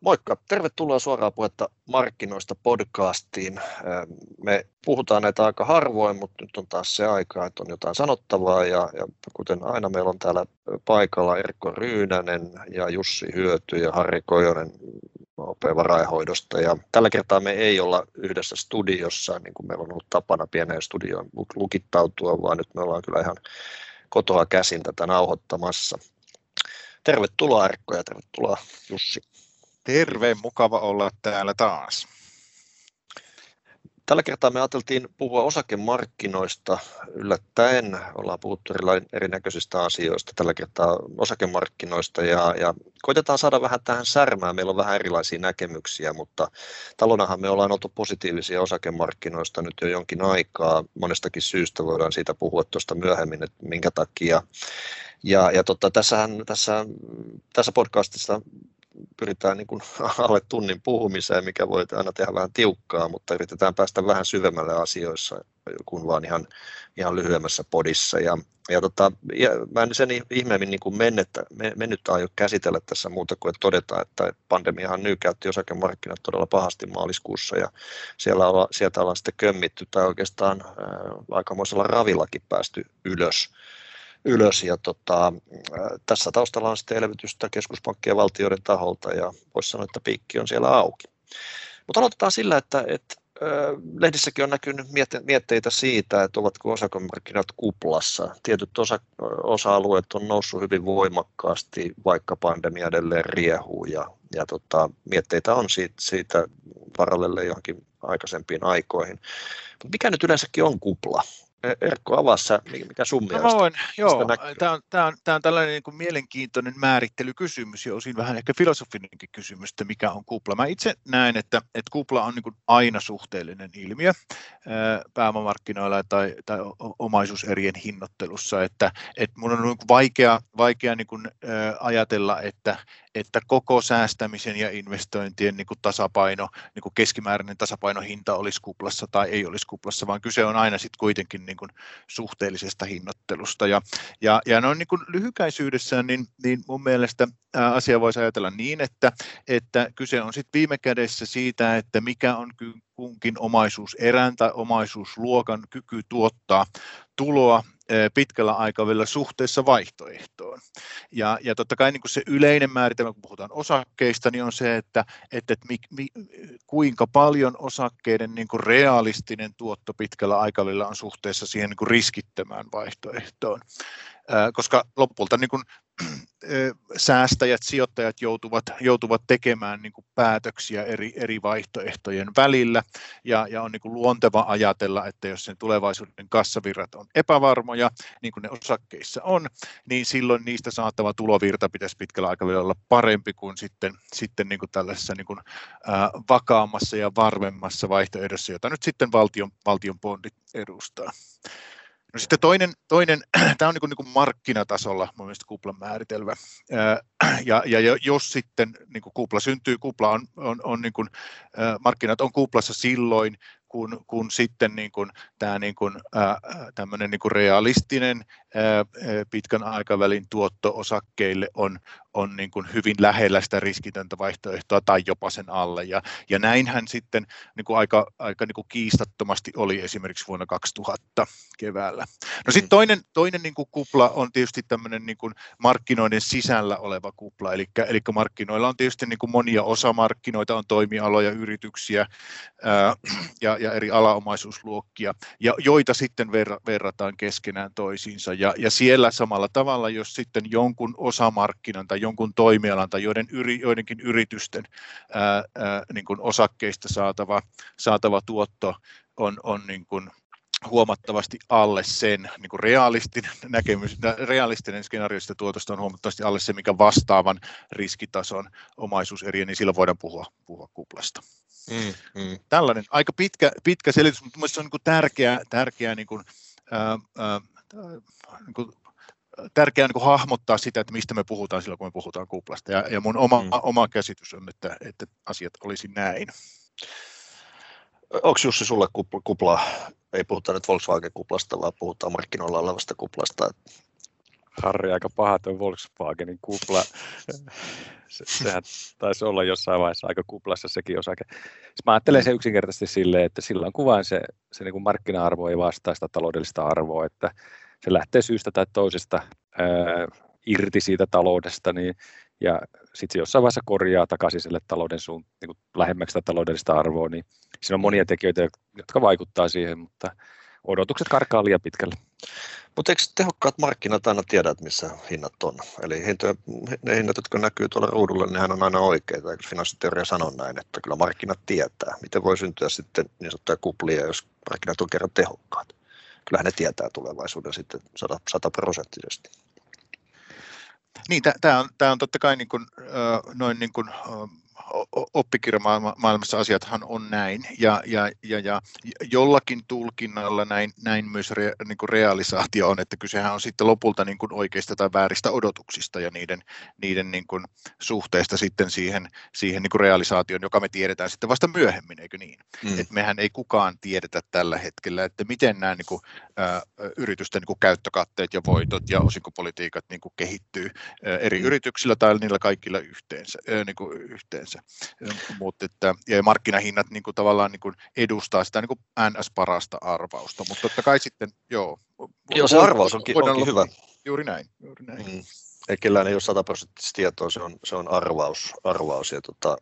Moikka, tervetuloa suoraan puhetta markkinoista podcastiin. Me puhutaan näitä aika harvoin, mutta nyt on taas se aika, että on jotain sanottavaa ja, ja kuten aina meillä on täällä paikalla Erkko Ryynänen ja Jussi Hyöty ja Harri Kojonen OP-varainhoidosta. Ja tällä kertaa me ei olla yhdessä studiossa, niin kuin meillä on ollut tapana pieneen studioon lukittautua, vaan nyt me ollaan kyllä ihan kotoa käsin tätä nauhoittamassa. Tervetuloa Erkko ja tervetuloa Jussi. Terve, mukava olla täällä taas. Tällä kertaa me ajateltiin puhua osakemarkkinoista yllättäen. Ollaan puhuttu erinäköisistä asioista, tällä kertaa osakemarkkinoista ja, ja koitetaan saada vähän tähän särmään. Meillä on vähän erilaisia näkemyksiä, mutta talonahan me ollaan oltu positiivisia osakemarkkinoista nyt jo jonkin aikaa. Monestakin syystä voidaan siitä puhua tuosta myöhemmin, että minkä takia. Ja, ja totta, tässähän, tässä, tässä podcastissa pyritään niin kuin alle tunnin puhumiseen, mikä voi aina tehdä vähän tiukkaa, mutta yritetään päästä vähän syvemmälle asioissa kuin vaan ihan, ihan lyhyemmässä podissa. Ja, ja, tota, ja mä en sen ihmeemmin niin kuin mennettä, mennyt aio käsitellä tässä muuta kuin että todeta, että pandemiahan nykäytti osakemarkkinat todella pahasti maaliskuussa ja siellä olla, sieltä ollaan sitten kömmitty tai oikeastaan ää, aikamoisella ravillakin päästy ylös ylös. Ja tota, tässä taustalla on sitten elvytystä keskuspankkien valtioiden taholta ja voisi sanoa, että piikki on siellä auki. Mutta aloitetaan sillä, että, että lehdissäkin on näkynyt mietteitä siitä, että ovatko osakemarkkinat kuplassa. Tietyt osa, osa-alueet on noussut hyvin voimakkaasti, vaikka pandemia edelleen riehuu ja, ja tota, mietteitä on siitä, siitä parallelle johonkin aikaisempiin aikoihin. Mikä nyt yleensäkin on kupla? Erkko, avaa mikä sun mielestä? Voin, joo. Tämä on, tämä, on, tämä on tällainen niin kuin mielenkiintoinen määrittelykysymys ja osin vähän ehkä filosofinenkin kysymys, että mikä on kupla. Mä itse näen, että, että kupla on niin kuin aina suhteellinen ilmiö pääomamarkkinoilla tai, tai omaisuuserien hinnoittelussa, että, että mun on niin kuin vaikea, vaikea niin kuin, ajatella, että, että koko säästämisen ja investointien niin kuin tasapaino, niin kuin keskimääräinen tasapainohinta olisi kuplassa tai ei olisi kuplassa, vaan kyse on aina sitten kuitenkin niin kuin suhteellisesta hinnoittelusta. Ja, ja, ja noin niin kuin lyhykäisyydessään, niin, niin mun mielestä asia voisi ajatella niin, että, että kyse on sitten viime kädessä siitä, että mikä on kunkin omaisuuserän tai omaisuusluokan kyky tuottaa tuloa pitkällä aikavälillä suhteessa vaihtoehtoon. Ja, ja totta kai niin kuin se yleinen määritelmä, kun puhutaan osakkeista, niin on se, että, että, että mi, mi, kuinka paljon osakkeiden niin kuin realistinen tuotto pitkällä aikavälillä on suhteessa siihen niin kuin riskittömään vaihtoehtoon. Koska lopulta niin kuin säästäjät, sijoittajat joutuvat, joutuvat tekemään niin kuin päätöksiä eri, eri vaihtoehtojen välillä ja, ja on niin kuin luonteva ajatella, että jos sen tulevaisuuden kassavirrat on epävarmoja, niin kuin ne osakkeissa on, niin silloin niistä saatava tulovirta pitäisi pitkällä aikavälillä olla parempi kuin sitten, sitten niin kuin tällaisessa niin kuin, vakaammassa ja varmemmassa vaihtoehdossa, jota nyt sitten valtion, valtion bondit edustaa. No sitten toinen, toinen tämä on niin kuin, niin kuin markkinatasolla mun mielestä kuplan määritelmä. Ja, ja jos sitten niin kuin kupla syntyy, kupla on, on, on niin kuin, markkinat on kuplassa silloin, kun, kun sitten niin kuin, tämä niin kuin, tämmöinen niin kuin realistinen pitkän aikavälin tuotto osakkeille on, on niin kuin hyvin lähellä sitä riskitöntä vaihtoehtoa tai jopa sen alle. Ja, ja näinhän sitten niin kuin aika, aika niin kuin kiistattomasti oli esimerkiksi vuonna 2000 keväällä. No sitten mm. toinen, toinen niin kuin kupla on tietysti tämmöinen niin kuin markkinoiden sisällä oleva kupla, eli, eli markkinoilla on tietysti niin kuin monia osamarkkinoita, on toimialoja, yrityksiä ää, ja, ja eri alaomaisuusluokkia, ja joita sitten verra, verrataan keskenään toisiinsa. Ja, ja siellä samalla tavalla, jos sitten jonkun osamarkkinan tai jonkun toimialan tai joiden yri, joidenkin yritysten ää, ää, niin kuin osakkeista saatava, saatava tuotto on, on niin kuin huomattavasti alle sen, niin kuin realistinen näkemys, realistinen skenaario sitä tuotosta on huomattavasti alle se, mikä vastaavan riskitason omaisuuseriä, niin silloin voidaan puhua, puhua kuplasta. Mm, mm. Tällainen aika pitkä, pitkä selitys, mutta mielestäni se on niin kuin tärkeää, tärkeää niin kuin, ää, ää, niin kuin tärkeää niin kuin hahmottaa sitä, että mistä me puhutaan silloin, kun me puhutaan kuplasta. Ja, ja mun oma, mm. oma käsitys on, että, että asiat olisi näin. Onko Jussi sulle kupla, ei puhuta nyt Volkswagen-kuplasta, vaan puhutaan markkinoilla olevasta kuplasta? Harri, aika paha tuo Volkswagenin kupla. Se, sehän taisi olla jossain vaiheessa aika kuplassa sekin osake. Siis mä ajattelen se yksinkertaisesti silleen, että silloin kun vain se, se niin kuin markkina-arvo ei vastaa sitä taloudellista arvoa, että se lähtee syystä tai toisesta ää, irti siitä taloudesta, niin, ja sitten se jossain vaiheessa korjaa takaisin sille talouden suun, niin kuin lähemmäksi sitä taloudellista arvoa, niin siinä on monia tekijöitä, jotka vaikuttaa siihen, mutta odotukset karkaa liian pitkälle. Mutta eikö tehokkaat markkinat aina tiedä, että missä hinnat on? Eli hintoja, ne hinnat, jotka näkyy tuolla ruudulla, nehän on aina oikeita. Eikö finanssiteoria sano näin, että kyllä markkinat tietää. Miten voi syntyä sitten niin sanottuja kuplia, jos markkinat on kerran tehokkaat? Kyllähän ne tietää tulevaisuuden sitten sataprosenttisesti. Niin, tämä on, on totta kai niin kuin, noin niin kuin, oppikirjamaailmassa asiathan on näin, ja, ja, ja, ja jollakin tulkinnalla näin, näin myös re, niin kuin realisaatio on, että kysehän on sitten lopulta niin kuin oikeista tai vääristä odotuksista ja niiden, niiden niin kuin suhteesta sitten siihen, siihen niin kuin realisaatioon, joka me tiedetään sitten vasta myöhemmin, eikö niin? Mm. Et mehän ei kukaan tiedetä tällä hetkellä, että miten nämä niin kuin, yritysten niin kuin käyttökatteet ja voitot ja osinkopolitiikat niin kuin kehittyy eri mm. yrityksillä tai niillä kaikilla yhteensä. Niin kuin yhteensä mutta että, ja markkinahinnat niin kuin tavallaan niin kuin edustaa sitä niin kuin NS-parasta arvausta, mutta totta kai sitten, joo. Joo, se arvaus onkin, onkin hyvä. Juuri näin, juuri näin. Mm. Ei kellään ei ole sataprosenttista tietoa, se on, se on arvaus, arvaus ja tota,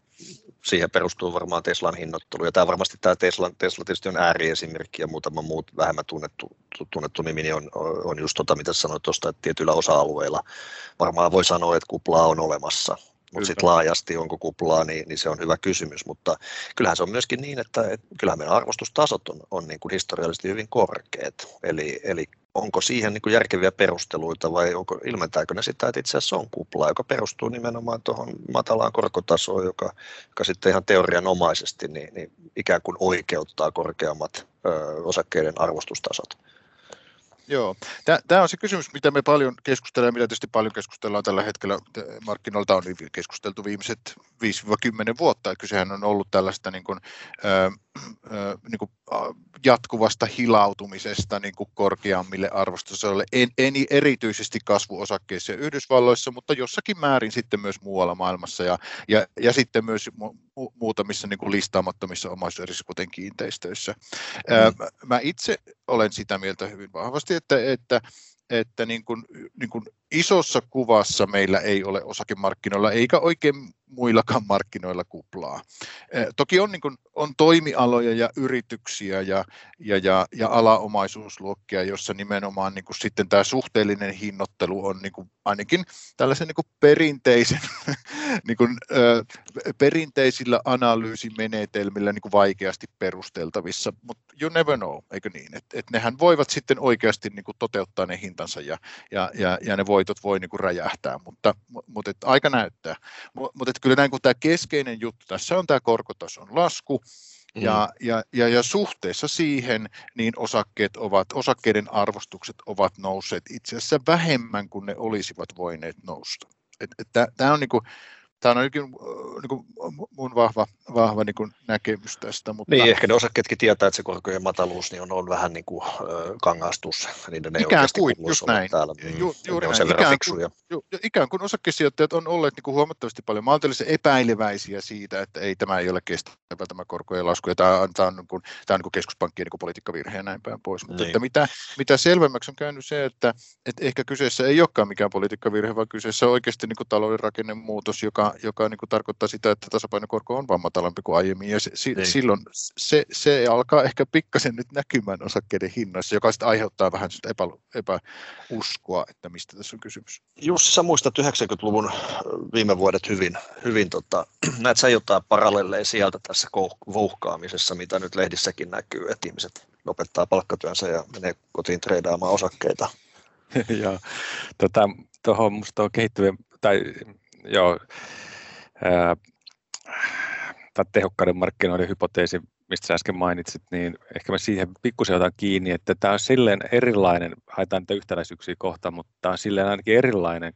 siihen perustuu varmaan Teslan hinnoittelu. Ja tämä varmasti tämä Tesla, Tesla tietysti on ääriesimerkki ja muutama muut vähemmän tunnettu, tunnettu nimi niin on, on just tota, mitä sanoit tuosta, että tietyillä osa-alueilla varmaan voi sanoa, että kuplaa on olemassa. Mutta sitten laajasti onko kuplaa, niin, niin se on hyvä kysymys, mutta kyllähän se on myöskin niin, että et, kyllähän meidän arvostustasot on, on niin kuin historiallisesti hyvin korkeat, eli, eli onko siihen niin kuin järkeviä perusteluita vai onko, ilmentääkö ne sitä, että itse asiassa on kupla, joka perustuu nimenomaan tuohon matalaan korkotasoon, joka, joka sitten ihan teorianomaisesti niin, niin ikään kuin oikeuttaa korkeammat ö, osakkeiden arvostustasot. Joo, tämä on se kysymys, mitä me paljon keskustellaan, mitä tietysti paljon keskustellaan tällä hetkellä. Markkinoilta on keskusteltu viimeiset 5-10 vuotta. Kysehän on ollut tällaista niin kuin, äh, niin kuin jatkuvasta hilautumisesta niin kuin korkeammille arvostusasioille, en, en erityisesti kasvuosakkeissa Yhdysvalloissa, mutta jossakin määrin sitten myös muualla maailmassa ja, ja, ja sitten myös mu- muutamissa niin kuin listaamattomissa omaisuudessa, kuten kiinteistöissä. Mm. Mä itse olen sitä mieltä hyvin vahvasti, että, että että niin kuin, niin kuin isossa kuvassa meillä ei ole osakemarkkinoilla eikä oikein muillakaan markkinoilla kuplaa. Eh, toki on, niin kuin, on toimialoja ja yrityksiä ja, ja, ja, ja alaomaisuusluokkia, jossa nimenomaan niin kuin sitten tämä suhteellinen hinnoittelu on niin kuin ainakin tällaisen niin kuin perinteisen, niin kuin, ö, perinteisillä analyysimenetelmillä niin kuin vaikeasti perusteltavissa, mutta you never know, eikö niin? Että et nehän voivat sitten oikeasti niin kuin toteuttaa ne hintansa ja, ja, ja, ja ne voitot voi niin kuin räjähtää, mutta, mutta et aika näyttää. Mutta että kyllä näin kuin tämä keskeinen juttu tässä on tämä korkotason lasku, Mm. Ja, ja, ja, ja suhteessa siihen niin osakkeet ovat, osakkeiden arvostukset ovat nousseet itse asiassa vähemmän kuin ne olisivat voineet nousta. Tämä on niin kuin, tämä on niin kuin mun vahva, vahva niin kuin näkemys tästä. Mutta... Niin, ehkä ne osakkeetkin tietää, että se korkojen mataluus niin on, on vähän niin kuin kangastus. Niiden ei ikään kuin, just näin. Täällä. Mm, ju, juuri näin. Ikään, kuin, ju, ikään kuin osakesijoittajat on olleet niin kuin huomattavasti paljon maltillisia epäileväisiä siitä, että ei tämä ei ole kestävä tämä korkojen lasku, ja tämä on, tämä on, niin kuin, tämä on niin kuin keskuspankkien niin kuin politiikkavirhe ja näin päin pois. Mutta niin. että mitä, mitä selvemmäksi on käynyt se, että, että ehkä kyseessä ei olekaan mikään politiikkavirhe, vaan kyseessä on oikeasti niin kuin talouden rakennemuutos, joka joka niin kuin tarkoittaa sitä, että tasapainokorko on vain matalampi kuin aiemmin, ja se, niin. silloin se, se alkaa ehkä pikkasen nyt näkymään osakkeiden hinnoissa, joka sitten aiheuttaa vähän sitä epä, epäuskoa, että mistä tässä on kysymys. Jussi, sä muistat 90-luvun viime vuodet hyvin, hyvin tota, näet sä jotain parallelleja sieltä tässä vouhkaamisessa, mitä nyt lehdissäkin näkyy, että ihmiset lopettaa palkkatyönsä ja menee kotiin treidaamaan osakkeita. Joo, tota, tuohon musta on kehittyvä, tai joo, tämä tehokkaiden markkinoiden hypoteesi, mistä sä äsken mainitsit, niin ehkä mä siihen pikkusen otan kiinni, että tämä on silleen erilainen, haetaan niitä yhtäläisyyksiä kohta, mutta tämä on silleen ainakin erilainen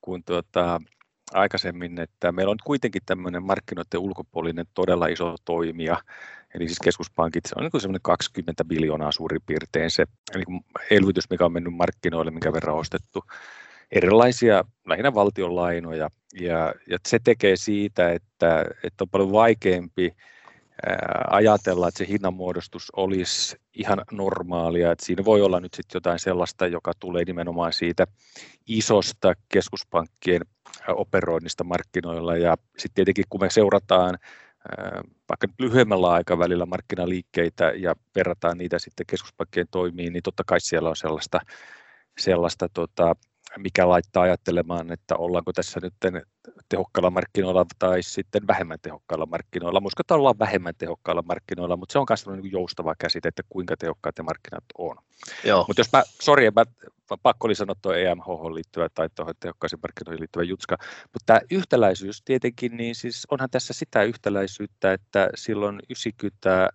kuin tuota, aikaisemmin, että meillä on kuitenkin tämmöinen markkinoiden ulkopuolinen todella iso toimija, eli siis keskuspankit, se on niin semmoinen 20 biljoonaa suurin piirtein se eli elvytys, mikä on mennyt markkinoille, minkä verran ostettu erilaisia lähinnä valtionlainoja. Ja, ja se tekee siitä, että, että on paljon vaikeampi ajatella, että se hinnanmuodostus olisi ihan normaalia, että siinä voi olla nyt sitten jotain sellaista, joka tulee nimenomaan siitä isosta keskuspankkien operoinnista markkinoilla. Ja sitten tietenkin kun me seurataan vaikka nyt lyhyemmällä aikavälillä markkinaliikkeitä ja verrataan niitä sitten keskuspankkien toimiin, niin totta kai siellä on sellaista, sellaista tota, mikä laittaa ajattelemaan, että ollaanko tässä nyt tehokkailla markkinoilla tai sitten vähemmän tehokkailla markkinoilla. Muista, että ollaan vähemmän tehokkailla markkinoilla, mutta se on myös niin joustava käsite, että kuinka tehokkaat ne markkinat on. Mutta jos mä, sori, mä pakko oli sanoa tuo EMH liittyvä tai tuohon tehokkaisiin markkinoihin liittyvä jutska, mutta tämä yhtäläisyys tietenkin, niin siis onhan tässä sitä yhtäläisyyttä, että silloin 90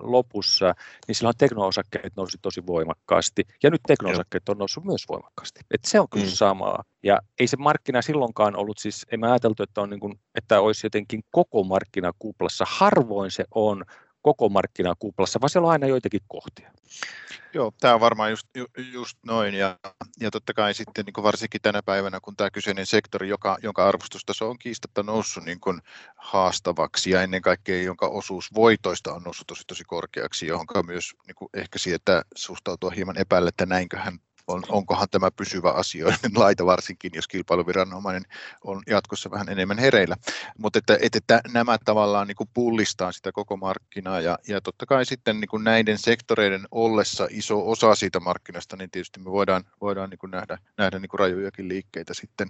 lopussa, niin silloin teknoosakkeet nousi tosi voimakkaasti, ja nyt teknoosakkeet on noussut myös voimakkaasti. Et se on kyllä mm. samaa. Ja ei se markkina silloinkaan ollut, siis emme ajateltu, että, on niin kuin, että olisi jotenkin koko markkinakuplassa. Harvoin se on koko markkinakuplassa, vaan siellä on aina joitakin kohtia. Joo, tämä on varmaan just, just noin. Ja, ja totta kai sitten niin varsinkin tänä päivänä, kun tämä kyseinen sektori, joka, jonka arvostustaso on kiistatta noussut niin kuin haastavaksi ja ennen kaikkea jonka osuus voitoista on noussut tosi tosi korkeaksi, johon myös niin kuin ehkä siitä suhtautua hieman epäillä, että näinköhän on, onkohan tämä pysyvä asioiden laita, varsinkin jos kilpailuviranomainen on jatkossa vähän enemmän hereillä. Mutta että, että, että nämä tavallaan niin kuin pullistaa sitä koko markkinaa ja, ja totta kai sitten niin kuin näiden sektoreiden ollessa iso osa siitä markkinasta, niin tietysti me voidaan, voidaan niin kuin nähdä, nähdä niin kuin liikkeitä sitten,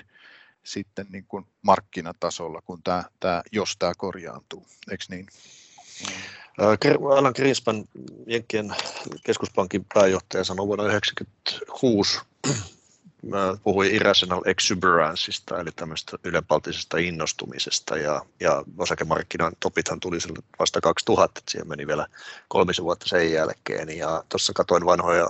sitten niin kuin markkinatasolla, kun tämä, tämä, jos tämä korjaantuu, eikö niin? Alan Greenspan, Jenkkien keskuspankin pääjohtaja, sanoi vuonna 1996, puhui irrational exuberanceista, eli tämmöistä ylenpaltisesta innostumisesta, ja, ja osakemarkkinan topithan tuli vasta 2000, että siihen meni vielä kolmisen vuotta sen jälkeen, ja tuossa katoin vanhoja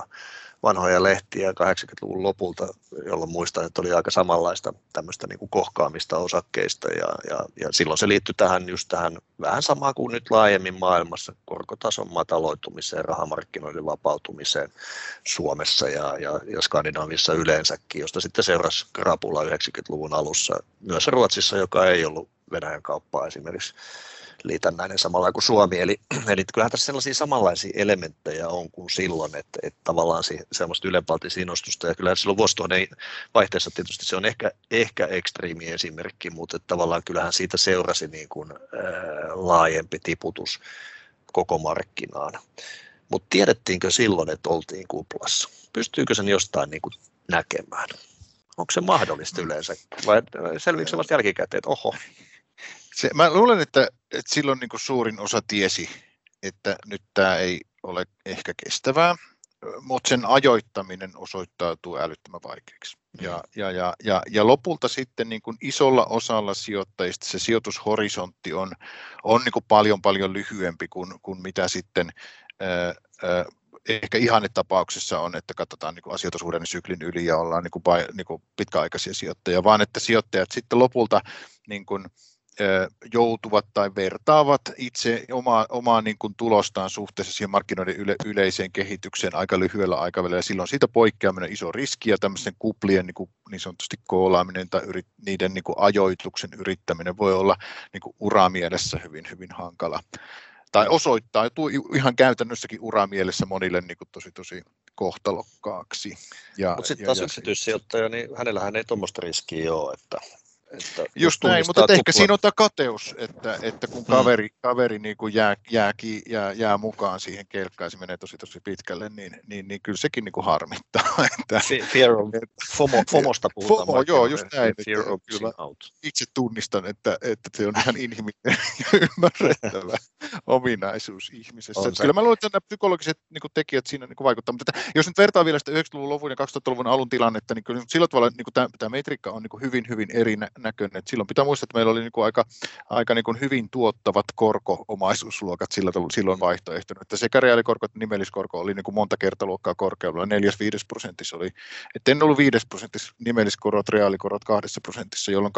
vanhoja lehtiä 80-luvun lopulta, jolloin muistan, että oli aika samanlaista tämmöistä niin kuin kohkaamista osakkeista ja, ja, ja silloin se liittyi tähän just tähän vähän samaan kuin nyt laajemmin maailmassa korkotason mataloitumiseen, rahamarkkinoiden vapautumiseen Suomessa ja, ja, ja Skandinaavissa yleensäkin, josta sitten seurasi krapula 90-luvun alussa myös Ruotsissa, joka ei ollut Venäjän kauppaa esimerkiksi liitännäinen samalla kuin Suomi. Eli, eli kyllähän tässä sellaisia samanlaisia elementtejä on kuin silloin, että, että tavallaan se, semmoista ylenpaltisiinostusta, ja kyllä silloin vuosituhannen vaihteessa tietysti se on ehkä, ehkä ekstriimi esimerkki, mutta että tavallaan kyllähän siitä seurasi niin kuin, ää, laajempi tiputus koko markkinaan. Mutta tiedettiinkö silloin, että oltiin kuplassa? Pystyykö sen jostain niin kuin näkemään? Onko se mahdollista yleensä vai selviikö se vasta jälkikäteen, että oho, se, mä luulen, että, että silloin niin suurin osa tiesi, että nyt tämä ei ole ehkä kestävää, mutta sen ajoittaminen osoittautuu älyttömän vaikeaksi. Ja, ja, ja, ja, ja lopulta sitten niin kuin isolla osalla sijoittajista se sijoitushorisontti on, on niin kuin paljon paljon lyhyempi kuin, kuin mitä sitten ää, ää, ehkä ihannetapauksessa on, että katsotaan niin asiatusuuden syklin yli ja ollaan niin kuin, niin kuin pitkäaikaisia sijoittajia, vaan että sijoittajat sitten lopulta niin kuin, joutuvat tai vertaavat itse omaa, omaa niin kuin tulostaan suhteessa siihen markkinoiden yle, yleiseen kehitykseen aika lyhyellä aikavälillä. Silloin siitä poikkeaminen iso riski ja tämmöisen kuplien niin, kuin niin sanotusti koolaaminen tai yrit, niiden niin kuin ajoituksen yrittäminen voi olla niin kuin uramielessä hyvin, hyvin hankala. Tai osoittaa ihan käytännössäkin uramielessä monille niin kuin tosi, tosi kohtalokkaaksi. Mutta sitten taas yksityissijoittaja, niin hänellähän ei tuommoista riskiä ole, että että Just näin, mutta ehkä siinä on tämä kateus, että, että kun mm. kaveri, mm. kaveri niin kuin jää, jää, jää, jää, mukaan siihen kelkkaan, se menee tosi tosi pitkälle, niin, niin, niin kyllä sekin niin kuin harmittaa. Että, fear of, FOMO, FOMosta puhutaan. FOMO, joo, just näin. Fear of kyllä out. Itse tunnistan, että, että se on ihan inhimillinen ja ymmärrettävä ominaisuus ihmisessä. On kyllä mä luulen, että nämä psykologiset niin kuin tekijät siinä niin kuin vaikuttaa, mutta että, jos nyt vertaa vielä sitä 90-luvun lopun ja 2000-luvun alun tilannetta, niin kyllä sillä tavalla niin kuin tämä, tämä metriikka on niin kuin hyvin, hyvin eri näköinen. Et silloin pitää muistaa, että meillä oli niin kuin aika, aika niin kuin hyvin tuottavat korko-omaisuusluokat sillä silloin vaihtoehtona, että sekä reaalikorko että nimelliskorko oli niin kuin monta kertaluokkaa korkealla, neljäs viides prosentissa oli, että en ollut viides prosentissa nimelliskorot, reaalikorot kahdessa prosentissa, jolloin,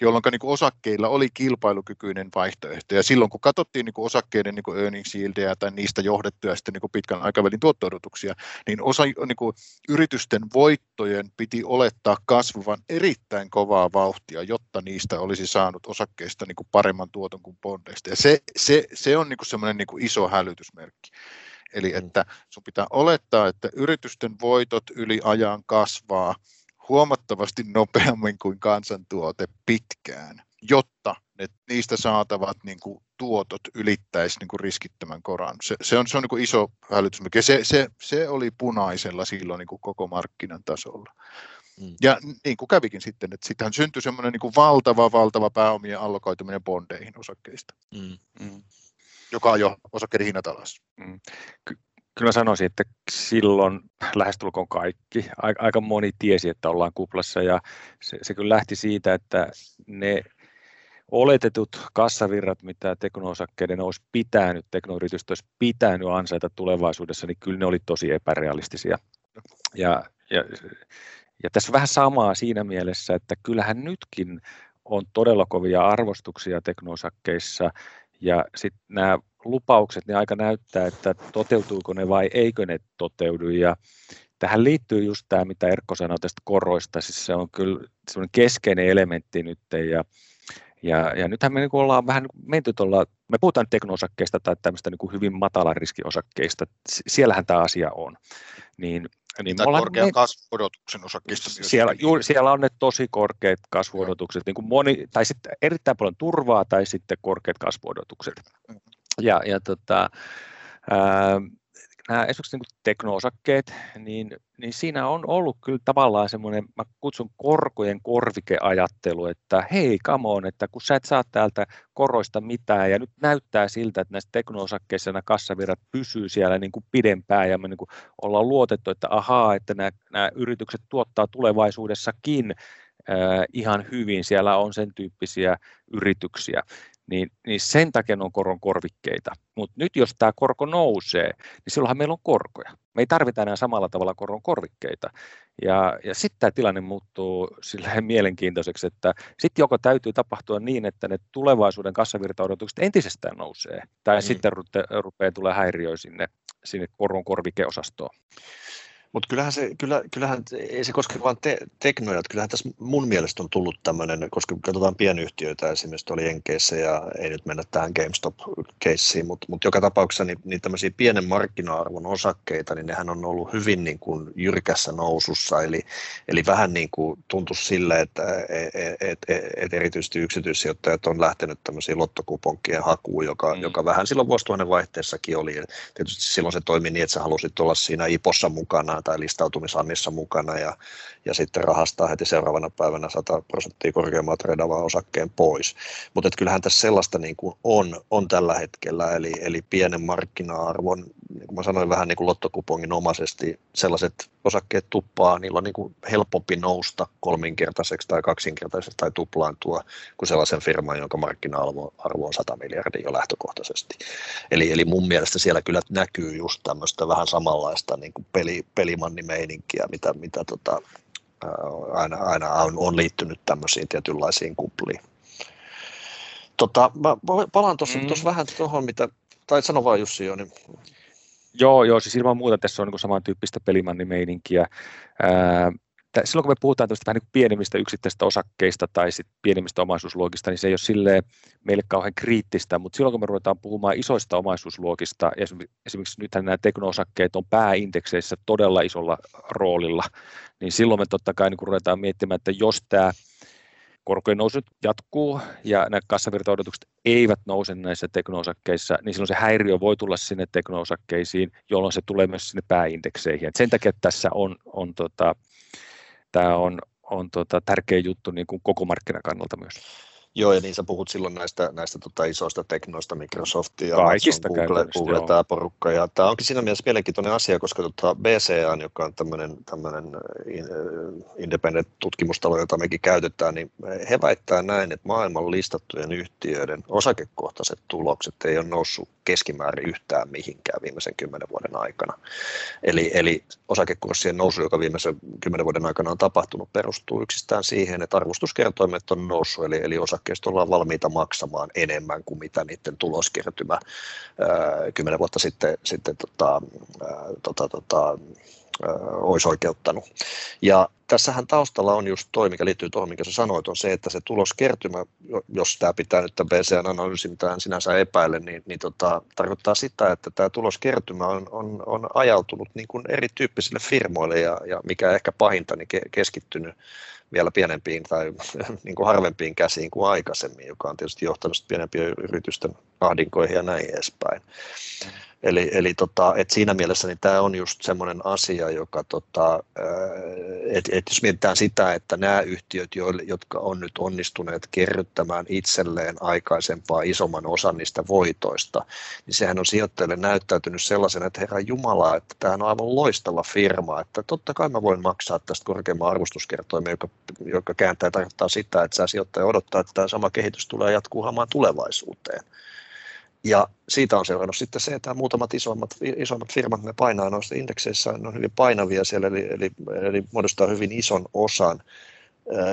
jolloin niin kuin osakkeilla oli kilpailukykyinen vaihtoehto, ja silloin kun katsottiin niin kuin osakkeiden niin kuin earnings yieldia tai niistä johdettuja sitten niin kuin pitkän aikavälin tuotto-odotuksia, niin osa niin kuin yritysten voittojen piti olettaa kasvavan erittäin kovaa vauhtia, jotta niistä olisi saanut osakkeista niin kuin paremman tuoton kuin bondeista. Ja se, se, se on niin kuin semmoinen niin kuin iso hälytysmerkki. Eli mm. että sun pitää olettaa, että yritysten voitot yli ajan kasvaa huomattavasti nopeammin kuin kansantuote pitkään, jotta ne, niistä saatavat niin kuin, tuotot ylittäisi niin kuin riskittömän koran. Se, se on, se on niin kuin iso hälytysmerkki. Se, se, se oli punaisella silloin niin kuin koko markkinan tasolla. Mm. Ja niin kuin kävikin sitten, että sittenhän syntyi semmoinen niin kuin valtava, valtava pääomien allokoituminen bondeihin osakkeista. Mm. Mm joka ajoi osakkeiden hinnat alas. Mm. Ky- kyllä mä sanoisin, että silloin lähestulkoon kaikki, aika moni tiesi, että ollaan kuplassa ja se, se kyllä lähti siitä, että ne oletetut kassavirrat, mitä teknoosakkeiden olisi pitänyt, teknoyritystä olisi pitänyt ansaita tulevaisuudessa, niin kyllä ne oli tosi epärealistisia. Ja, ja, ja tässä vähän samaa siinä mielessä, että kyllähän nytkin on todella kovia arvostuksia teknoosakkeissa ja sitten nämä lupaukset, niin aika näyttää, että toteutuuko ne vai eikö ne toteudu. Ja tähän liittyy just tämä, mitä Erkko sanoi tästä koroista, siis se on kyllä semmoinen keskeinen elementti nyt. Ja, ja, ja nythän me niin ollaan vähän menty tuolla, me puhutaan teknoosakkeista tai tämmöistä niin hyvin matalan riskiosakkeista, siellähän tämä asia on. Niin niin tai korkean me... kasvuodotuksen osakkeista. Siellä, juuri, siellä on ne tosi korkeat kasvuodotukset, niin kuin moni, tai sitten erittäin paljon turvaa tai sitten korkeat kasvuodotukset. Mm-hmm. Ja, ja tota, ää, nämä esimerkiksi niin teknoosakkeet, niin, niin siinä on ollut kyllä tavallaan semmoinen, mä kutsun korkojen korvikeajattelu, että hei, come on, että kun sä et saa täältä koroista mitään, ja nyt näyttää siltä, että näissä teknoosakkeissa nämä kassavirrat pysyy siellä niin kuin pidempään, ja me niin kuin ollaan luotettu, että ahaa, että nämä, nämä yritykset tuottaa tulevaisuudessakin ihan hyvin, siellä on sen tyyppisiä yrityksiä, niin, niin sen takia ne on koron korvikkeita. Mutta nyt jos tämä korko nousee, niin silloinhan meillä on korkoja. Me ei tarvita enää samalla tavalla koron korvikkeita. Ja, ja sitten tämä tilanne muuttuu sillä mielenkiintoiseksi, että sitten joko täytyy tapahtua niin, että ne tulevaisuuden kassavirtaodotukset entisestään nousee, tai mm. sitten rupeaa tulee häiriöä sinne, sinne koron korvikeosastoon. Mutta kyllähän se, kyllä, kyllähän ei se koske vain te, teknoja, että kyllähän tässä mun mielestä on tullut tämmöinen, koska katsotaan pienyhtiöitä esimerkiksi oli Enkeissä ja ei nyt mennä tähän GameStop-keissiin, mutta, mutta joka tapauksessa niin, niin tämmöisiä pienen markkina-arvon osakkeita, niin nehän on ollut hyvin niin kuin jyrkässä nousussa, eli, eli vähän niin kuin tuntuu sille, että et, et, et, et erityisesti yksityissijoittajat on lähtenyt tämmöisiin lottokuponkien hakuun, joka, mm. joka vähän silloin vuosituhannen vaihteessakin oli. Tietysti silloin se toimi niin, että sä halusit olla siinä IPOssa mukana, tai listautumisannissa mukana ja, ja sitten rahastaa heti seuraavana päivänä 100 prosenttia korkeamman treidaavan osakkeen pois. Mutta kyllähän tässä sellaista niin kuin on, on tällä hetkellä, eli, eli pienen markkina-arvon, niin kuin mä sanoin vähän niin kuin lottokupongin omaisesti, sellaiset osakkeet tuppaa, niillä on niin kuin helpompi nousta kolminkertaiseksi tai kaksinkertaiseksi tai tuplaantua kuin sellaisen firman, jonka markkina-arvo arvo on 100 miljardia jo lähtökohtaisesti. Eli, eli mun mielestä siellä kyllä näkyy just tämmöistä vähän samanlaista niin kuin peli, pelimannimeininkiä, mitä, mitä tota, aina, aina on, on liittynyt tämmöisiin tietynlaisiin kupliin. Tota, mä palaan tuossa mm. vähän tuohon, mitä, tai sano vaan Jussi jo, niin Joo, joo, siis ilman muuta tässä on niin samantyyppistä pelimannimeininkiä. Ää, silloin kun me puhutaan vähän niin pienemmistä yksittäisistä osakkeista tai sit pienemmistä omaisuusluokista, niin se ei ole silleen meille kauhean kriittistä, mutta silloin kun me ruvetaan puhumaan isoista omaisuusluokista, esimerkiksi nythän nämä teknoosakkeet on pääindekseissä todella isolla roolilla, niin silloin me totta kai niin ruvetaan miettimään, että jos tämä korkojen nousu jatkuu ja nämä kassavirtaodotukset eivät nouse näissä teknoosakkeissa, niin silloin se häiriö voi tulla sinne teknoosakkeisiin, jolloin se tulee myös sinne pääindekseihin. Et sen takia tässä on, on, tota, tämä on, on tota, tärkeä juttu niin kuin koko markkinakannalta myös. Joo, ja niin sä puhut silloin näistä, näistä tota isoista teknoista, Microsoft ja Kaikista Google, Google tämä porukka. Ja tämä onkin siinä mielessä mielenkiintoinen asia, koska tota BCA, joka on tämmöinen, tämmöinen independent tutkimustalo, jota mekin käytetään, niin he väittää näin, että maailman listattujen yhtiöiden osakekohtaiset tulokset ei ole noussut keskimäärin yhtään mihinkään viimeisen kymmenen vuoden aikana. Eli, eli osakekurssien nousu, joka viimeisen kymmenen vuoden aikana on tapahtunut, perustuu yksistään siihen, että arvostuskertoimet on noussut, eli, eli osakkeet osakkeista ollaan valmiita maksamaan enemmän kuin mitä niiden tuloskertymä kymmenen vuotta sitten, sitten tota, tota, tota, olisi oikeuttanut. Ja tässähän taustalla on just toi, mikä liittyy tuohon, mikä sä sanoit, on se, että se tuloskertymä, jos tämä pitää nyt tämän BCN-analyysin mitään sinänsä epäille, niin, niin tota, tarkoittaa sitä, että tämä tuloskertymä on, on, on ajautunut niin kuin erityyppisille firmoille ja, ja mikä ehkä pahinta, niin keskittynyt vielä pienempiin tai niin kuin harvempiin käsiin kuin aikaisemmin, joka on tietysti johtanut pienempien yritysten ahdinkoihin ja näin edespäin. Eli, eli tota, et siinä mielessä niin tämä on just semmoinen asia, joka, tota, että et jos mietitään sitä, että nämä yhtiöt, jotka on nyt onnistuneet kerryttämään itselleen aikaisempaa isomman osan niistä voitoista, niin sehän on sijoittajille näyttäytynyt sellaisena, että herra Jumala, että tämä on aivan loistava firma, että totta kai mä voin maksaa tästä korkeamman arvostuskertoimen, joka, joka kääntää tarkoittaa sitä, että tämä sijoittaja odottaa, että tämä sama kehitys tulee jatkuu hamaan tulevaisuuteen. Ja siitä on seurannut sitten se, että muutamat isommat, isommat firmat ne painaa noista indekseissä, ne on hyvin painavia siellä, eli, eli, eli muodostaa hyvin ison osan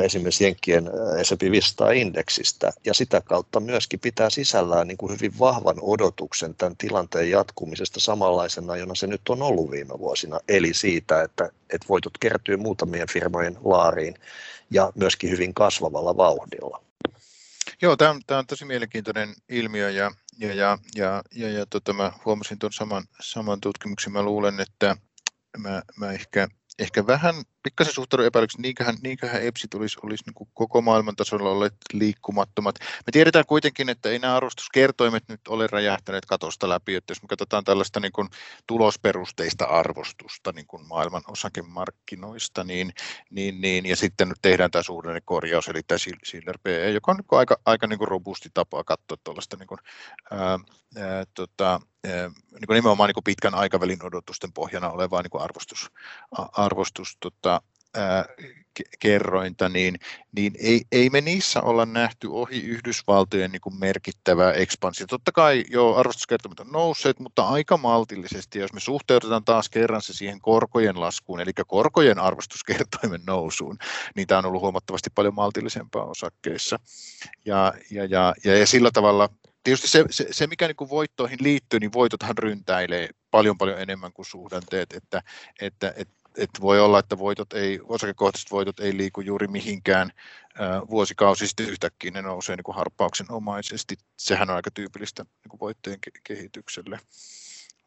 esimerkiksi Jenkkien S&P 500-indeksistä, ja sitä kautta myöskin pitää sisällään niin kuin hyvin vahvan odotuksen tämän tilanteen jatkumisesta samanlaisena, jona se nyt on ollut viime vuosina, eli siitä, että, että voitot kertyy muutamien firmojen laariin ja myöskin hyvin kasvavalla vauhdilla. Joo, tämä on, tämä on tosi mielenkiintoinen ilmiö ja, ja, ja, ja, ja, ja tota, mä huomasin tuon saman, saman tutkimuksen. Mä luulen, että mä, mä ehkä ehkä vähän pikkasen suhtaudun epäilyksi, niinköhän, niinköhän EPSit olisi, olisi niin koko maailman tasolla olleet liikkumattomat. Me tiedetään kuitenkin, että ei nämä arvostuskertoimet nyt ole räjähtäneet katosta läpi, että jos me katsotaan tällaista niin kuin tulosperusteista arvostusta niin kuin maailman osakemarkkinoista, niin, niin, niin, ja sitten nyt tehdään tämä suhdanne korjaus, eli tämä Silver PE, joka on niin aika, aika niin kuin robusti tapa katsoa tuollaista niin kuin, ää, ää, tota, niin kuin nimenomaan niin kuin pitkän aikavälin odotusten pohjana olevaa niin kuin arvostus, arvostus tota, kerrointa, niin, niin ei, ei me niissä olla nähty ohi Yhdysvaltojen niin kuin merkittävää ekspansio. Totta kai jo arvostuskertomat on nousseet, mutta aika maltillisesti, jos me suhteutetaan taas kerran se siihen korkojen laskuun, eli korkojen arvostuskertoimen nousuun, niin tämä on ollut huomattavasti paljon maltillisempaa osakkeissa. Ja, ja, ja, ja, ja sillä tavalla tietysti se, se, se mikä niin kuin voittoihin liittyy, niin voitothan ryntäilee paljon paljon enemmän kuin suhdanteet, että, että, että että voi olla, että voitot ei, osakekohtaiset voitot ei liiku juuri mihinkään vuosikausi sitten yhtäkkiä ne nousee niin kuin harppauksen omaisesti. Sehän on aika tyypillistä niin kuin voittojen kehitykselle.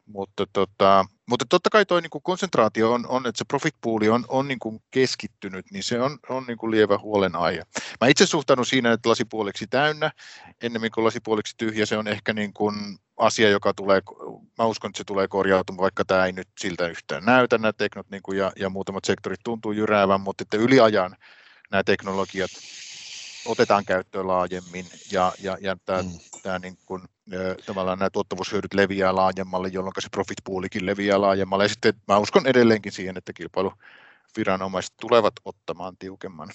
Mutta, tota, mutta totta kai tuo niin konsentraatio on, on, että se profit pool on, on niin kuin keskittynyt, niin se on, on niin kuin lievä huolenaihe. Mä itse suhtaudun siinä, että lasipuoliksi täynnä, ennemmin kuin lasipuoliksi tyhjä, se on ehkä niin kuin asia, joka tulee, mä uskon, että se tulee korjautumaan, vaikka tämä ei nyt siltä yhtään näytä, nämä teknot niin kuin ja, ja muutamat sektorit tuntuu jyräävän, mutta että yliajan nämä teknologiat otetaan käyttöön laajemmin ja, ja, ja tämä, mm. niin kuin, tavallaan nämä tuottavuushyödyt leviää laajemmalle, jolloin se profit poolikin leviää laajemmalle. Ja sitten mä uskon edelleenkin siihen, että kilpailuviranomaiset tulevat ottamaan tiukemman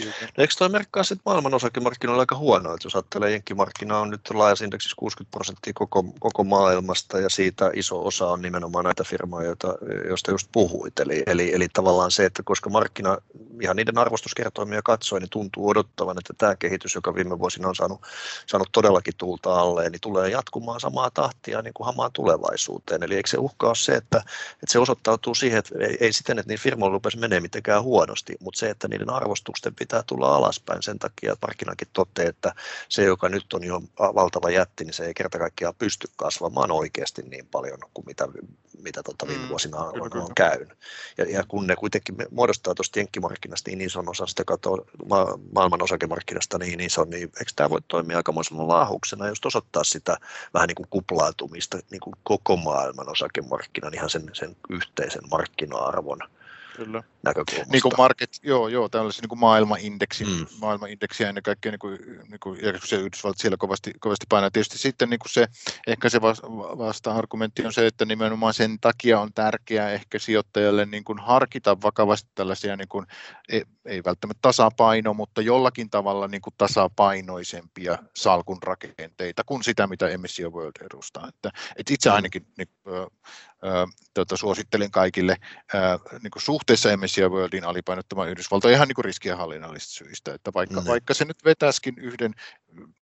No, eikö toi merkkaa sitten maailman osakemarkkinoilla aika huono, että jos ajattelee jenkkimarkkina on nyt laajassa indeksissä 60 prosenttia koko, koko maailmasta ja siitä iso osa on nimenomaan näitä firmoja, joita, joista just puhuit. Eli, eli, eli tavallaan se, että koska markkina ihan niiden arvostuskertoimia katsoi, niin tuntuu odottavan, että tämä kehitys, joka viime vuosina on saanut, saanut todellakin tulta alle, niin tulee jatkumaan samaa tahtia niin kuin hamaan tulevaisuuteen. Eli eikö se uhka ole se, että, että se osoittautuu siihen, että ei, ei siten, että niin firmoilla rupesi menee mitenkään huonosti, mutta se, että niiden arvostusten pitää tulla alaspäin sen takia, että markkinakin toteaa, että se, joka nyt on jo valtava jätti, niin se ei kerta kaikkiaan pysty kasvamaan oikeasti niin paljon kuin mitä, mitä tota viime mm, vuosina on, on, on käynyt. Ja, ja kun ne kuitenkin muodostaa tuosta jenkkimarkkinasta niin ison osan sitä katoa ma- maailman osakemarkkinasta niin iso, niin eikö tämä voi toimia aikamoisena laahuksena, jos osoittaa sitä vähän niin kuin kuplautumista niin kuin koko maailman osakemarkkinan, ihan sen, sen yhteisen markkina-arvon Kyllä. näkökulmasta. Niin kuin market, joo, joo, tällaisia niin kuin maailmanindeksi, mm. maailmanindeksiä ennen kaikkea, niin kuin, niin kuin, ja Yhdysvallat siellä kovasti, kovasti painaa. Tietysti sitten niin kuin se, ehkä se vasta-argumentti on se, että nimenomaan sen takia on tärkeää ehkä sijoittajalle niin kuin harkita vakavasti tällaisia, niin kuin, ei, ei välttämättä tasapaino, mutta jollakin tavalla niin kuin tasapainoisempia salkun rakenteita kuin sitä, mitä Emission World edustaa. Että, että itse mm. ainakin niin, tuota, suosittelen kaikille ö, niin kuin suht suhteessa MSCI Worldin alipainottamaan Yhdysvaltoja ihan niin kuin riskienhallinnallisista syistä, että vaikka, mm. vaikka se nyt vetäisikin yhden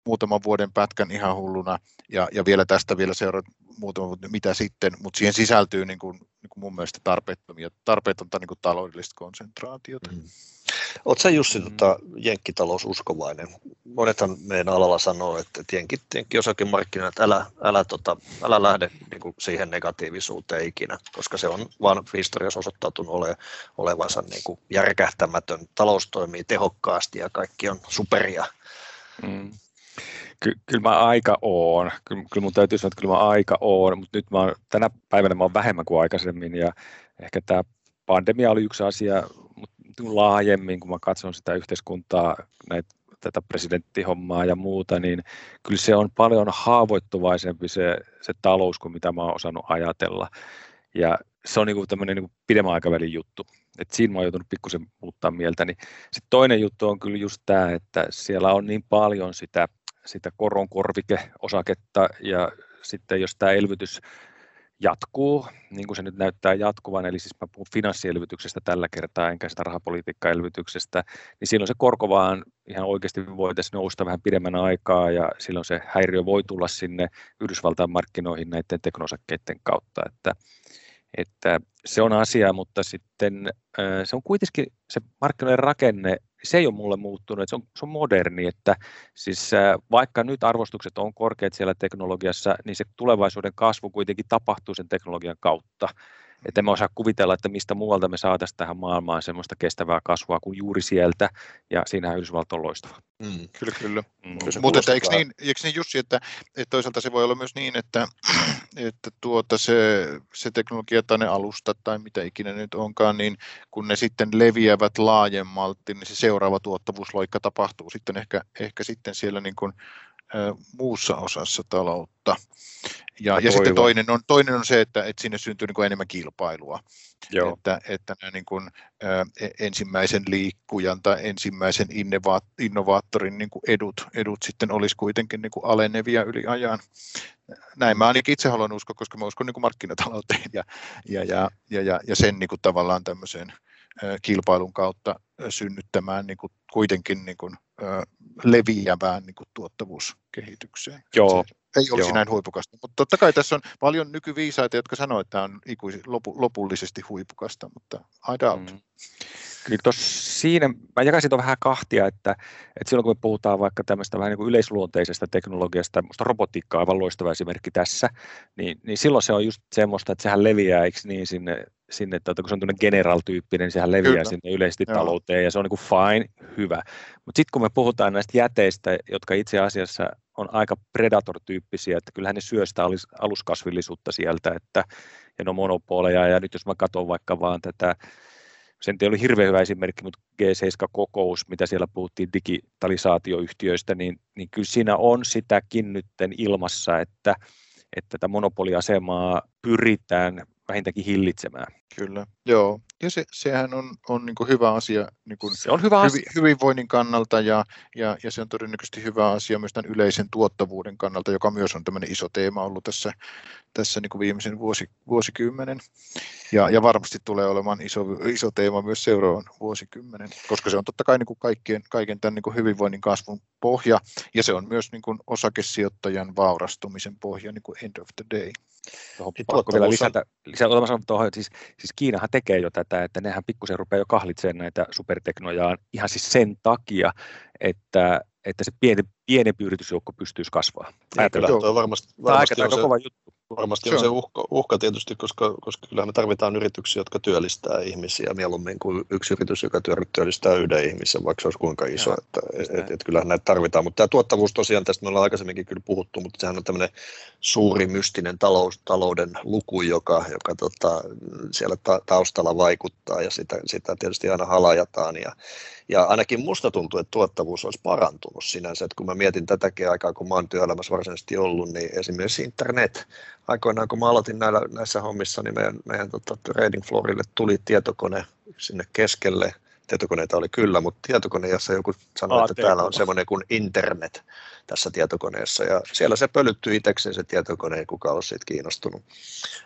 muutaman vuoden pätkän ihan hulluna ja, ja vielä tästä vielä seuraat muutama vuotta, mitä sitten, mutta siihen sisältyy niin kuin, niin kuin mun mielestä tarpeettomia, tarpeetonta niin kuin taloudellista konsentraatiota. Mm. Oletko Jussi mm. tota, jenkkitaloususkovainen? Monethan meidän alalla sanoo, että jenkki, jenkki osakemarkkinat, älä, älä, tota, älä lähde niin kuin siihen negatiivisuuteen ikinä, koska se on vaan historiassa osoittautunut ole, olevansa niin kuin järkähtämätön. Talous toimii tehokkaasti ja kaikki on superia. Mm. Ky- kyllä mä aika oon. Kyllä, kyllä mun täytyy sanoa, että kyllä mä aika oon, mutta nyt mä oon, tänä päivänä mä oon vähemmän kuin aikaisemmin ja ehkä tämä pandemia oli yksi asia, mutta laajemmin, kun mä katson sitä yhteiskuntaa, näitä, tätä presidenttihommaa ja muuta, niin kyllä se on paljon haavoittuvaisempi se, se talous kuin mitä mä oon osannut ajatella. Ja se on niin tämmöinen niin pidemmän aikavälin juttu. Et siinä mä oon joutunut pikkusen muuttaa mieltäni. Sitten toinen juttu on kyllä just tämä, että siellä on niin paljon sitä, sitä koronkorvikeosaketta ja sitten jos tämä elvytys jatkuu, niin kuin se nyt näyttää jatkuvan, eli siis mä puhun finanssielvytyksestä tällä kertaa, enkä sitä rahapolitiikkaelvytyksestä, niin silloin se korko vaan ihan oikeasti voitaisiin nousta vähän pidemmän aikaa, ja silloin se häiriö voi tulla sinne Yhdysvaltain markkinoihin näiden teknosakkeiden kautta, että, että se on asia, mutta sitten se on kuitenkin se markkinoiden rakenne se ei ole mulle muuttunut, se on, se on moderni, että siis vaikka nyt arvostukset on korkeat siellä teknologiassa, niin se tulevaisuuden kasvu kuitenkin tapahtuu sen teknologian kautta. Että emme osaa kuvitella, että mistä muualta me saataisiin tähän maailmaan semmoista kestävää kasvua kuin juuri sieltä, ja siinähän Yhdysvalto on loistava. Mm. Kyllä, kyllä. Mm. Mutta eikö niin, eikö niin Jussi, että, että toisaalta se voi olla myös niin, että, että tuota se, se teknologia tai ne alustat tai mitä ikinä nyt onkaan, niin kun ne sitten leviävät laajemmalti, niin se seuraava tuottavuusloikka tapahtuu sitten ehkä, ehkä sitten siellä niin kuin, muussa osassa taloutta. Ja, ja sitten toinen on, toinen on se, että, että sinne syntyy niin kuin enemmän kilpailua. Joo. Että, että nämä niin kuin, ä, e, ensimmäisen liikkujan tai ensimmäisen innovaat, innovaattorin niin kuin edut, edut sitten olisi kuitenkin niin kuin alenevia yli ajan. Näin mä ainakin itse haluan uskoa, koska mä uskon niin kuin markkinatalouteen ja, ja, ja, ja, ja, ja sen niin kuin tavallaan tämmöiseen kilpailun kautta synnyttämään niin kuin kuitenkin niin kuin, leviävään niin kuin tuottavuuskehitykseen. Joo. Ei olisi Joo. näin huipukasta, mutta totta kai tässä on paljon nykyviisaita, jotka sanoo, että tämä on ikuisi, lopu, lopullisesti huipukasta, mutta I doubt. Mm. Kyllä tuossa siinä, mä jakaisin tuon vähän kahtia, että, että silloin kun me puhutaan vaikka tämmöistä vähän niin kuin yleisluonteisesta teknologiasta, minusta robotiikka on aivan loistava esimerkki tässä, niin, niin silloin se on just semmoista, että sehän leviää, eikö niin, sinne, sinne että kun se on tämmöinen general-tyyppinen, niin sehän leviää Kyllä. sinne yleisesti Joo. talouteen ja se on niin kuin fine, hyvä. Mutta sitten kun me puhutaan näistä jäteistä, jotka itse asiassa on aika predator-tyyppisiä, että kyllähän ne syö sitä aluskasvillisuutta sieltä, että ja no monopoleja, ja nyt jos mä katson vaikka vaan tätä sen ei oli hirveän hyvä esimerkki, mutta G7-kokous, mitä siellä puhuttiin digitalisaatioyhtiöistä, niin, niin kyllä siinä on sitäkin nytten ilmassa, että, että tätä monopoliasemaa pyritään vähintäänkin hillitsemään. Kyllä, joo. Ja se, sehän on, on niin kuin hyvä asia niin kuin se on hyvä hyvi, asia. hyvinvoinnin kannalta ja, ja, ja se on todennäköisesti hyvä asia myös tämän yleisen tuottavuuden kannalta, joka myös on tämmöinen iso teema ollut tässä, tässä niin kuin viimeisen vuosi, vuosikymmenen. Ja, ja varmasti tulee olemaan iso, iso teema myös seuraavan vuosikymmenen, koska se on totta kai niin kuin kaikkien, kaiken tämän niin kuin hyvinvoinnin kasvun pohja ja se on myös niin kuin osakesijoittajan vaurastumisen pohja niin kuin end of the day. Tuohon pakko vielä lisätä, lisätä tuohon, siis, siis Kiinahan tekee jo tätä, että nehän pikkusen rupeaa jo kahlitsemaan näitä superteknojaan ihan siis sen takia, että, että se pieni, pienempi yritysjoukko pystyisi kasvamaan. Ajatellaan. Joo, varmasti, varmasti Tämä on aika kova juttu. Varmasti se on, on se uhka, uhka tietysti, koska, koska kyllä me tarvitaan yrityksiä, jotka työllistää ihmisiä mieluummin kuin yksi yritys, joka työllistää yhden ihmisen, vaikka se olisi kuinka iso. Ja, että, et, et, kyllähän näitä tarvitaan. Mutta tämä tuottavuus tosiaan, tästä me ollaan aikaisemminkin kyllä puhuttu, mutta sehän on tämmöinen suuri mystinen talous, talouden luku, joka, joka tota, siellä ta- taustalla vaikuttaa ja sitä, sitä tietysti aina halajataan. Ja, ja ainakin musta tuntuu, että tuottavuus olisi parantunut sinänsä, että kun mä mietin tätäkin aikaa, kun mä oon työelämässä varsinaisesti ollut, niin esimerkiksi internet, aikoinaan kun mä aloitin näillä, näissä hommissa, niin meidän, meidän tota, trading floorille tuli tietokone sinne keskelle. Tietokoneita oli kyllä, mutta tietokone, jossa joku sanoi, että täällä on semmoinen kuin internet tässä tietokoneessa, ja siellä se pölyttyi itsekseen se tietokone, ei kukaan ole siitä kiinnostunut.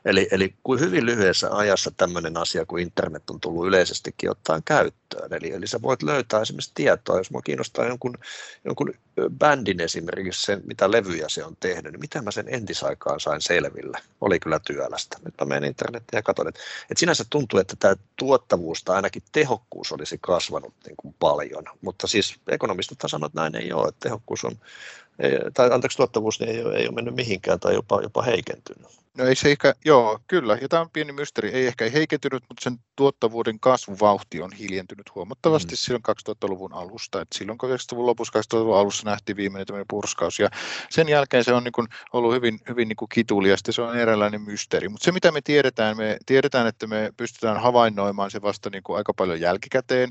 Eli, eli kuin hyvin lyhyessä ajassa tämmöinen asia kuin internet on tullut yleisestikin ottaen käyttöön, eli, eli sä voit löytää esimerkiksi tietoa, jos mua kiinnostaa jonkun, jonkun bändin esimerkiksi se, mitä levyjä se on tehnyt, niin miten mä sen entisaikaan sain selville, oli kyllä työlästä. Nyt mä menen internettiin ja katson, että, että sinänsä tuntuu, että tämä tuottavuus tai ainakin tehokkuus olisi kasvanut niin kuin paljon, mutta siis ekonomistit sanoo, että näin ei ole, että tehokkuus on, ei, tai anteeksi tuottavuus niin ei, ole, ei ole mennyt mihinkään tai jopa, jopa heikentynyt. No ei se ehkä, joo, kyllä, ja tämä on pieni mysteri, ei ehkä heikentynyt, mutta sen tuottavuuden kasvuvauhti on hiljentynyt huomattavasti mm. silloin 2000-luvun alusta, että silloin 90-luvun lopussa 2000-luvun alussa nähtiin viimeinen tämmöinen purskaus, ja sen jälkeen se on niin kuin ollut hyvin, hyvin niin kuin kituliasta, se on eräänlainen mysteeri, mutta se mitä me tiedetään, me tiedetään, että me pystytään havainnoimaan se vasta niin kuin aika paljon jälkikäteen,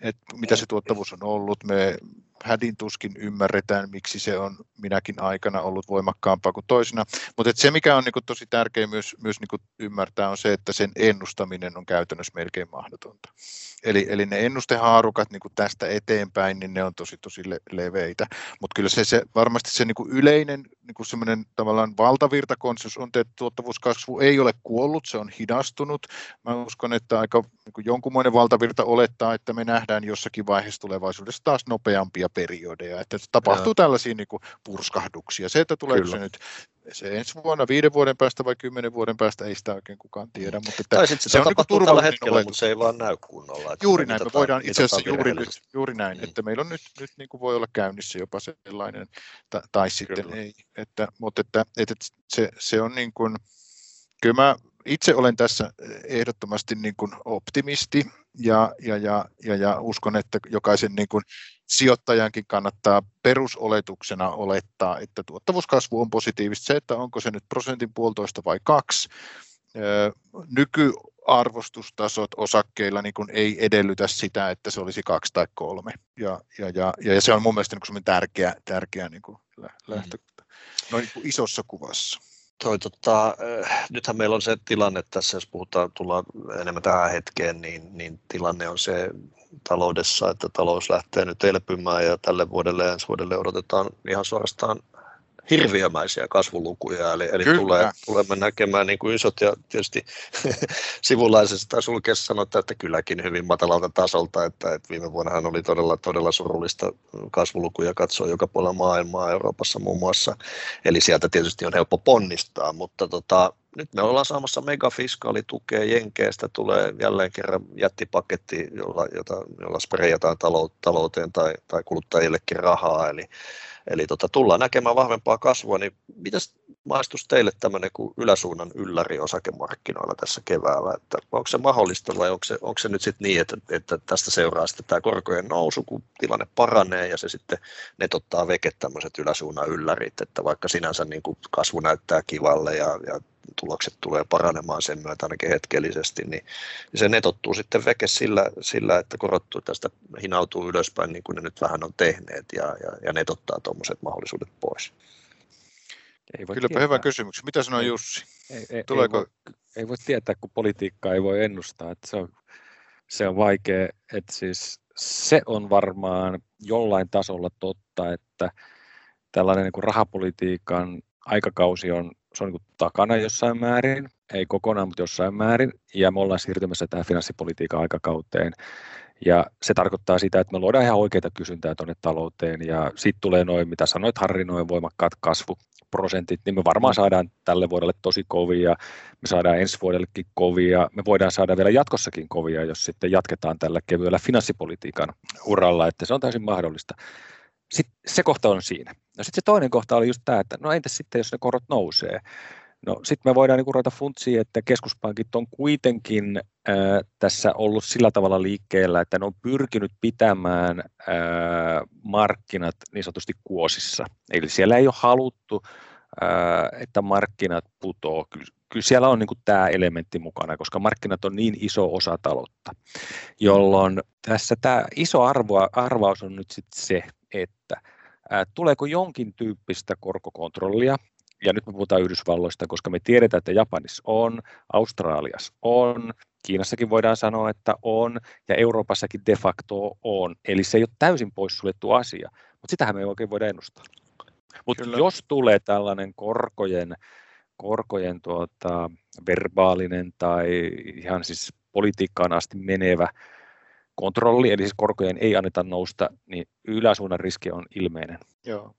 että mitä se tuottavuus on ollut, me hädin tuskin ymmärretään, miksi se on minäkin aikana ollut voimakkaampaa kuin toisena. Mutta se, mikä on niin kuin, tosi tärkeää myös, myös niin kuin ymmärtää, on se, että sen ennustaminen on käytännössä melkein mahdotonta. Eli, eli ne ennustehaarukat niin kuin tästä eteenpäin, niin ne on tosi tosi le- leveitä. Mutta kyllä se, se, varmasti se niin kuin yleinen niin kuin semmoinen tavallaan valtavirtakonsensus on, että tuottavuuskasvu ei ole kuollut, se on hidastunut. Mä uskon, että aika niin kuin jonkunmoinen valtavirta olettaa, että me nähdään jossakin vaiheessa tulevaisuudessa taas nopeampia periodeja, että tapahtuu ja. tällaisia niin kuin purskahduksia. Se, että tulee se nyt se ensi vuonna, viiden vuoden päästä vai kymmenen vuoden päästä, ei sitä oikein kukaan tiedä. Mutta että tai sitten se, se on niin tällä hetkellä, oletus. mutta se ei vaan näy kunnolla. Että juuri näin, me voidaan itse asiassa juuri, nyt, juuri näin, mm. että meillä on nyt, nyt niin kuin voi olla käynnissä jopa sellainen, tai, tai sitten Kyllä. ei. Että, mutta että, että se, se on niin kuin, kyllä mä itse olen tässä ehdottomasti niin kuin optimisti ja, ja, ja, ja, ja uskon, että jokaisen niin kuin sijoittajankin kannattaa perusoletuksena olettaa, että tuottavuuskasvu on positiivista. Se, että onko se nyt prosentin puolitoista vai kaksi, nykyarvostustasot osakkeilla niin kuin ei edellytä sitä, että se olisi kaksi tai kolme. Ja, ja, ja, ja se on mun mielestä niin kuin tärkeä, tärkeä niin kuin lähtökohta noin niin kuin isossa kuvassa. Toi, tota, nythän meillä on se tilanne tässä, jos puhutaan, tullaan enemmän tähän hetkeen, niin, niin tilanne on se taloudessa, että talous lähtee nyt elpymään ja tälle vuodelle ja ensi vuodelle odotetaan ihan suorastaan hirviömäisiä kasvulukuja, eli, eli tulee, tulemme näkemään niin kuin isot ja tietysti sivulaisesta tai sulkeessa sanotaan, että kylläkin hyvin matalalta tasolta, että, että viime vuonnahan oli todella, todella surullista kasvulukuja katsoa joka puolella maailmaa, Euroopassa muun muassa, eli sieltä tietysti on helppo ponnistaa, mutta tota, nyt me ollaan saamassa megafiskaalitukea Jenkeestä, tulee jälleen kerran jättipaketti, jolla, jota, jolla sprejataan talouteen tai, tai kuluttajillekin rahaa, eli Eli tota, tullaan näkemään vahvempaa kasvua, niin mitäs maistus teille tämmöinen kuin yläsuunnan ylläri osakemarkkinoilla tässä keväällä, että onko se mahdollista vai onko se, onko se nyt sitten niin, että, että tästä seuraa sitten tämä korkojen nousu, kun tilanne paranee ja se sitten netottaa veke tämmöiset yläsuunnan yllärit, että vaikka sinänsä niin kuin kasvu näyttää kivalle ja, ja tulokset tulee paranemaan sen myötä ainakin hetkellisesti, niin se netottuu sitten veke sillä, sillä että korottuu tästä hinautuu ylöspäin niin kuin ne nyt vähän on tehneet ja, ja, ja netottaa tuommoiset mahdollisuudet pois. Ei voi Kylläpä tietää. hyvä kysymys. Mitä sanoo Jussi? Ei, ei, Tuleeko... ei, voi, ei voi tietää, kun politiikkaa ei voi ennustaa. Että se, on, se on vaikea. Että siis se on varmaan jollain tasolla totta, että tällainen niin kuin rahapolitiikan aikakausi on, se on niin kuin takana jossain määrin, ei kokonaan, mutta jossain määrin, ja me ollaan siirtymässä tähän finanssipolitiikan aikakauteen. Ja se tarkoittaa sitä, että me luodaan ihan oikeita kysyntää tuonne talouteen, ja sitten tulee noin, mitä sanoit Harri, noin voimakkaat kasvuprosentit, niin me varmaan mm. saadaan tälle vuodelle tosi kovia, me saadaan ensi vuodellekin kovia, me voidaan saada vielä jatkossakin kovia, jos sitten jatketaan tällä kevyellä finanssipolitiikan uralla, että se on täysin mahdollista. Sitten se kohta on siinä. No sitten se toinen kohta oli just tämä, että no entäs sitten, jos ne korot nousee? No sitten me voidaan niin ruveta funtsia, että keskuspankit on kuitenkin äh, tässä ollut sillä tavalla liikkeellä, että ne on pyrkinyt pitämään äh, markkinat niin sanotusti kuosissa. Eli siellä ei ole haluttu, äh, että markkinat putoo. Kyllä, kyllä siellä on niin tämä elementti mukana, koska markkinat on niin iso osa taloutta, jolloin tässä tämä iso arvo, arvaus on nyt sitten se, että tuleeko jonkin tyyppistä korkokontrollia, ja nyt me puhutaan Yhdysvalloista, koska me tiedetään, että Japanissa on, Australiassa on, Kiinassakin voidaan sanoa, että on, ja Euroopassakin de facto on. Eli se ei ole täysin poissuljettu asia, mutta sitähän me ei oikein voida ennustaa. Mutta jos tulee tällainen korkojen, korkojen tuota, verbaalinen tai ihan siis politiikkaan asti menevä kontrolli, eli siis korkojen ei anneta nousta, niin yläsuunnan riski on ilmeinen. Joo.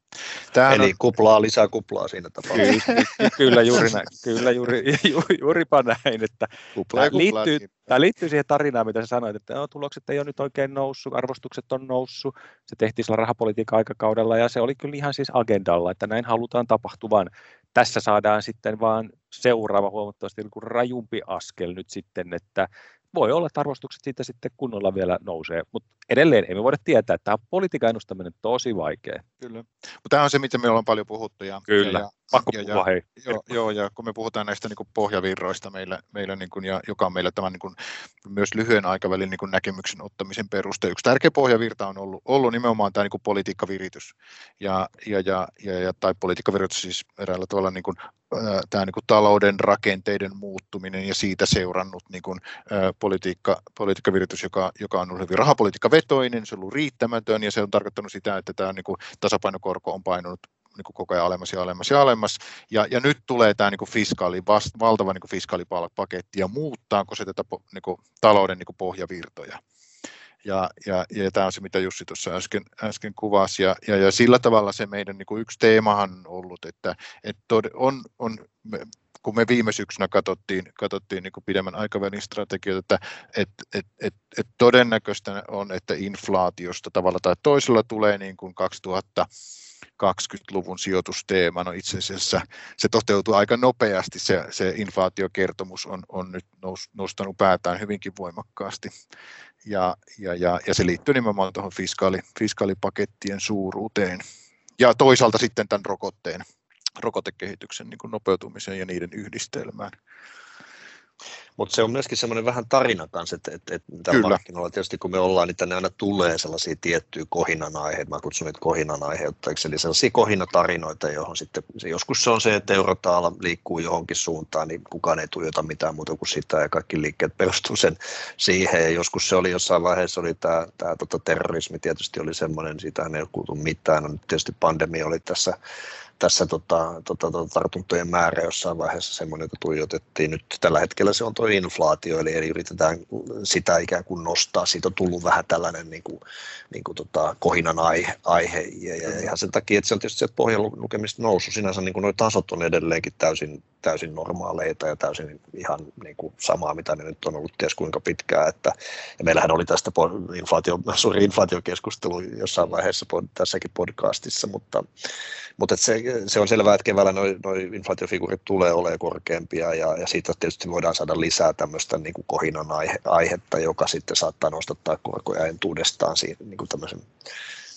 Tämähän eli on... kuplaa lisää kuplaa siinä tapauksessa. Kyllä, kyllä, juuri näin. Kyllä juuri, ju, juuripa näin. Että tämä, liittyy, tämä liittyy siihen tarinaan, mitä sä sanoit, että no, tulokset ei ole nyt oikein noussut, arvostukset on noussut. Se tehtiin sillä rahapolitiikan aikakaudella ja se oli kyllä ihan siis agendalla, että näin halutaan tapahtuvan. Tässä saadaan sitten vaan seuraava huomattavasti niin rajumpi askel nyt sitten, että voi olla, että arvostukset siitä sitten kunnolla vielä nousee, mutta edelleen emme voida tietää, että tämä politiikan ennustaminen tosi vaikea. Kyllä, mutta tämä on se, mitä me ollaan paljon puhuttu. Ja, Kyllä, ja, pakko ja, puhua, hei. Joo, joo, ja kun me puhutaan näistä niin kuin pohjavirroista meillä, meillä niin kuin, ja joka on meillä tämän niin kuin, myös lyhyen aikavälin niin kuin näkemyksen ottamisen peruste. Yksi tärkeä pohjavirta on ollut, ollut nimenomaan tämä niin kuin politiikkaviritys, ja, ja, ja, ja, ja, tai politiikkaviritys siis eräällä tavalla niin kuin, tämä niin kuin talouden rakenteiden muuttuminen ja siitä seurannut niin kuin, politiikka, politiikkaviritys, joka, joka on ollut hyvin rahapolitiikkavetoinen, se on ollut riittämätön ja se on tarkoittanut sitä, että tämä niin kuin, tasapainokorko on painunut niin kuin koko ajan alemmas ja alemmas ja alemmas. Ja, ja nyt tulee tämä niin kuin fiskaali, vast, valtava niin kuin fiskaalipaketti ja muuttaako se tätä niin kuin, talouden niin kuin pohjavirtoja. Ja, ja, ja tämä on se, mitä Jussi tuossa äsken, äsken kuvasi. Ja, ja, ja sillä tavalla se meidän niin kuin yksi teemahan on ollut, että, että on, on, kun me viime syksynä katsottiin, katsottiin niin kuin pidemmän aikavälin strategioita, että et, et, et, et todennäköistä on, että inflaatiosta tavalla tai toisella tulee niin kuin 2000 20-luvun sijoitusteema. No itse asiassa se toteutuu aika nopeasti, se, se inflaatiokertomus on, on nyt nous, nostanut päätään hyvinkin voimakkaasti. Ja, ja, ja, ja se liittyy nimenomaan tuohon fiskaali, fiskaalipakettien suuruuteen. Ja toisaalta sitten tämän rokotteen, rokotekehityksen niin kuin nopeutumiseen ja niiden yhdistelmään. Mutta se on myöskin semmoinen vähän tarina kanssa, että, että, että tällä markkinoilla tietysti kun me ollaan, niin tänne aina tulee sellaisia tiettyjä kohinan aiheita, mä kutsun niitä kohinan aiheuttajiksi, eli sellaisia kohinatarinoita, johon sitten, se joskus se on se, että eurotaala liikkuu johonkin suuntaan, niin kukaan ei tuijota mitään muuta kuin sitä, ja kaikki liikkeet perustuu sen siihen, ja joskus se oli jossain vaiheessa, oli tämä, tämä tota, terrorismi tietysti oli semmoinen, siitä ei ole kuultu mitään, no nyt tietysti pandemia oli tässä tässä tota, tota, tota, tartuntojen määrä jossain vaiheessa semmoinen, että tuijotettiin. Nyt tällä hetkellä se on tuo inflaatio, eli, eli yritetään sitä ikään kuin nostaa. Siitä on tullut vähän tällainen niin kuin, niin kuin tota, kohinan aihe, aihe. Ja, ja, ihan sen takia, että se on tietysti sieltä pohjalukemista noussut. Sinänsä niin nuo tasot on edelleenkin täysin, täysin normaaleita ja täysin ihan niin kuin samaa, mitä ne nyt on ollut ties kuinka pitkään. Että, ja meillähän oli tästä inflaatio, suuri inflaatiokeskustelu jossain vaiheessa tässäkin podcastissa, mutta, mutta se, se on selvää, että keväällä noin noi inflaatiofiguurit tulee olemaan korkeampia ja, ja siitä tietysti voidaan saada lisää tämmöistä niin kuin kohinan aihe, aihetta, joka sitten saattaa nostattaa korkoja entuudestaan siinä, niin kuin tämmöisen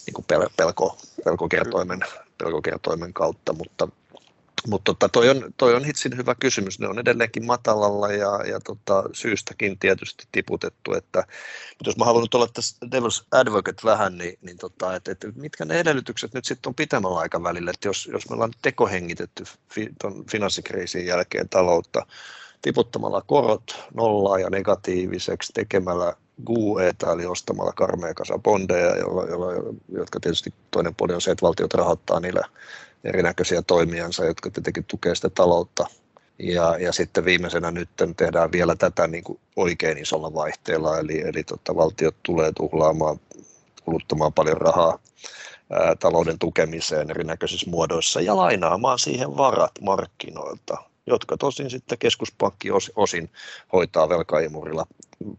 niin kuin pel, pelko, pelkokertoimen, pelkokertoimen kautta, mutta mutta tota, toi, on, toi on hitsin hyvä kysymys. Ne on edelleenkin matalalla ja, ja tota, syystäkin tietysti tiputettu. Että, mutta jos mä haluan nyt olla tässä Devil's Advocate vähän, niin, niin tota, että, että mitkä ne edellytykset nyt sitten on pitemmällä aikavälillä, että jos, jos me ollaan tekohengitetty fi, ton finanssikriisin jälkeen taloutta tiputtamalla korot nollaa ja negatiiviseksi, tekemällä GUEta, eli ostamalla karmea kasa bondeja, jolla, jolla, jotka tietysti toinen puoli on se, että valtiot rahoittaa niillä erinäköisiä toimijansa, jotka tietenkin tukevat sitä taloutta. Ja, ja sitten viimeisenä nyt tehdään vielä tätä niin kuin oikein isolla vaihteella, eli, eli tota, valtiot tulee tuhlaamaan, kuluttamaan paljon rahaa ää, talouden tukemiseen erinäköisissä muodoissa ja lainaamaan siihen varat markkinoilta jotka tosin sitten keskuspankki osin hoitaa velkaimurilla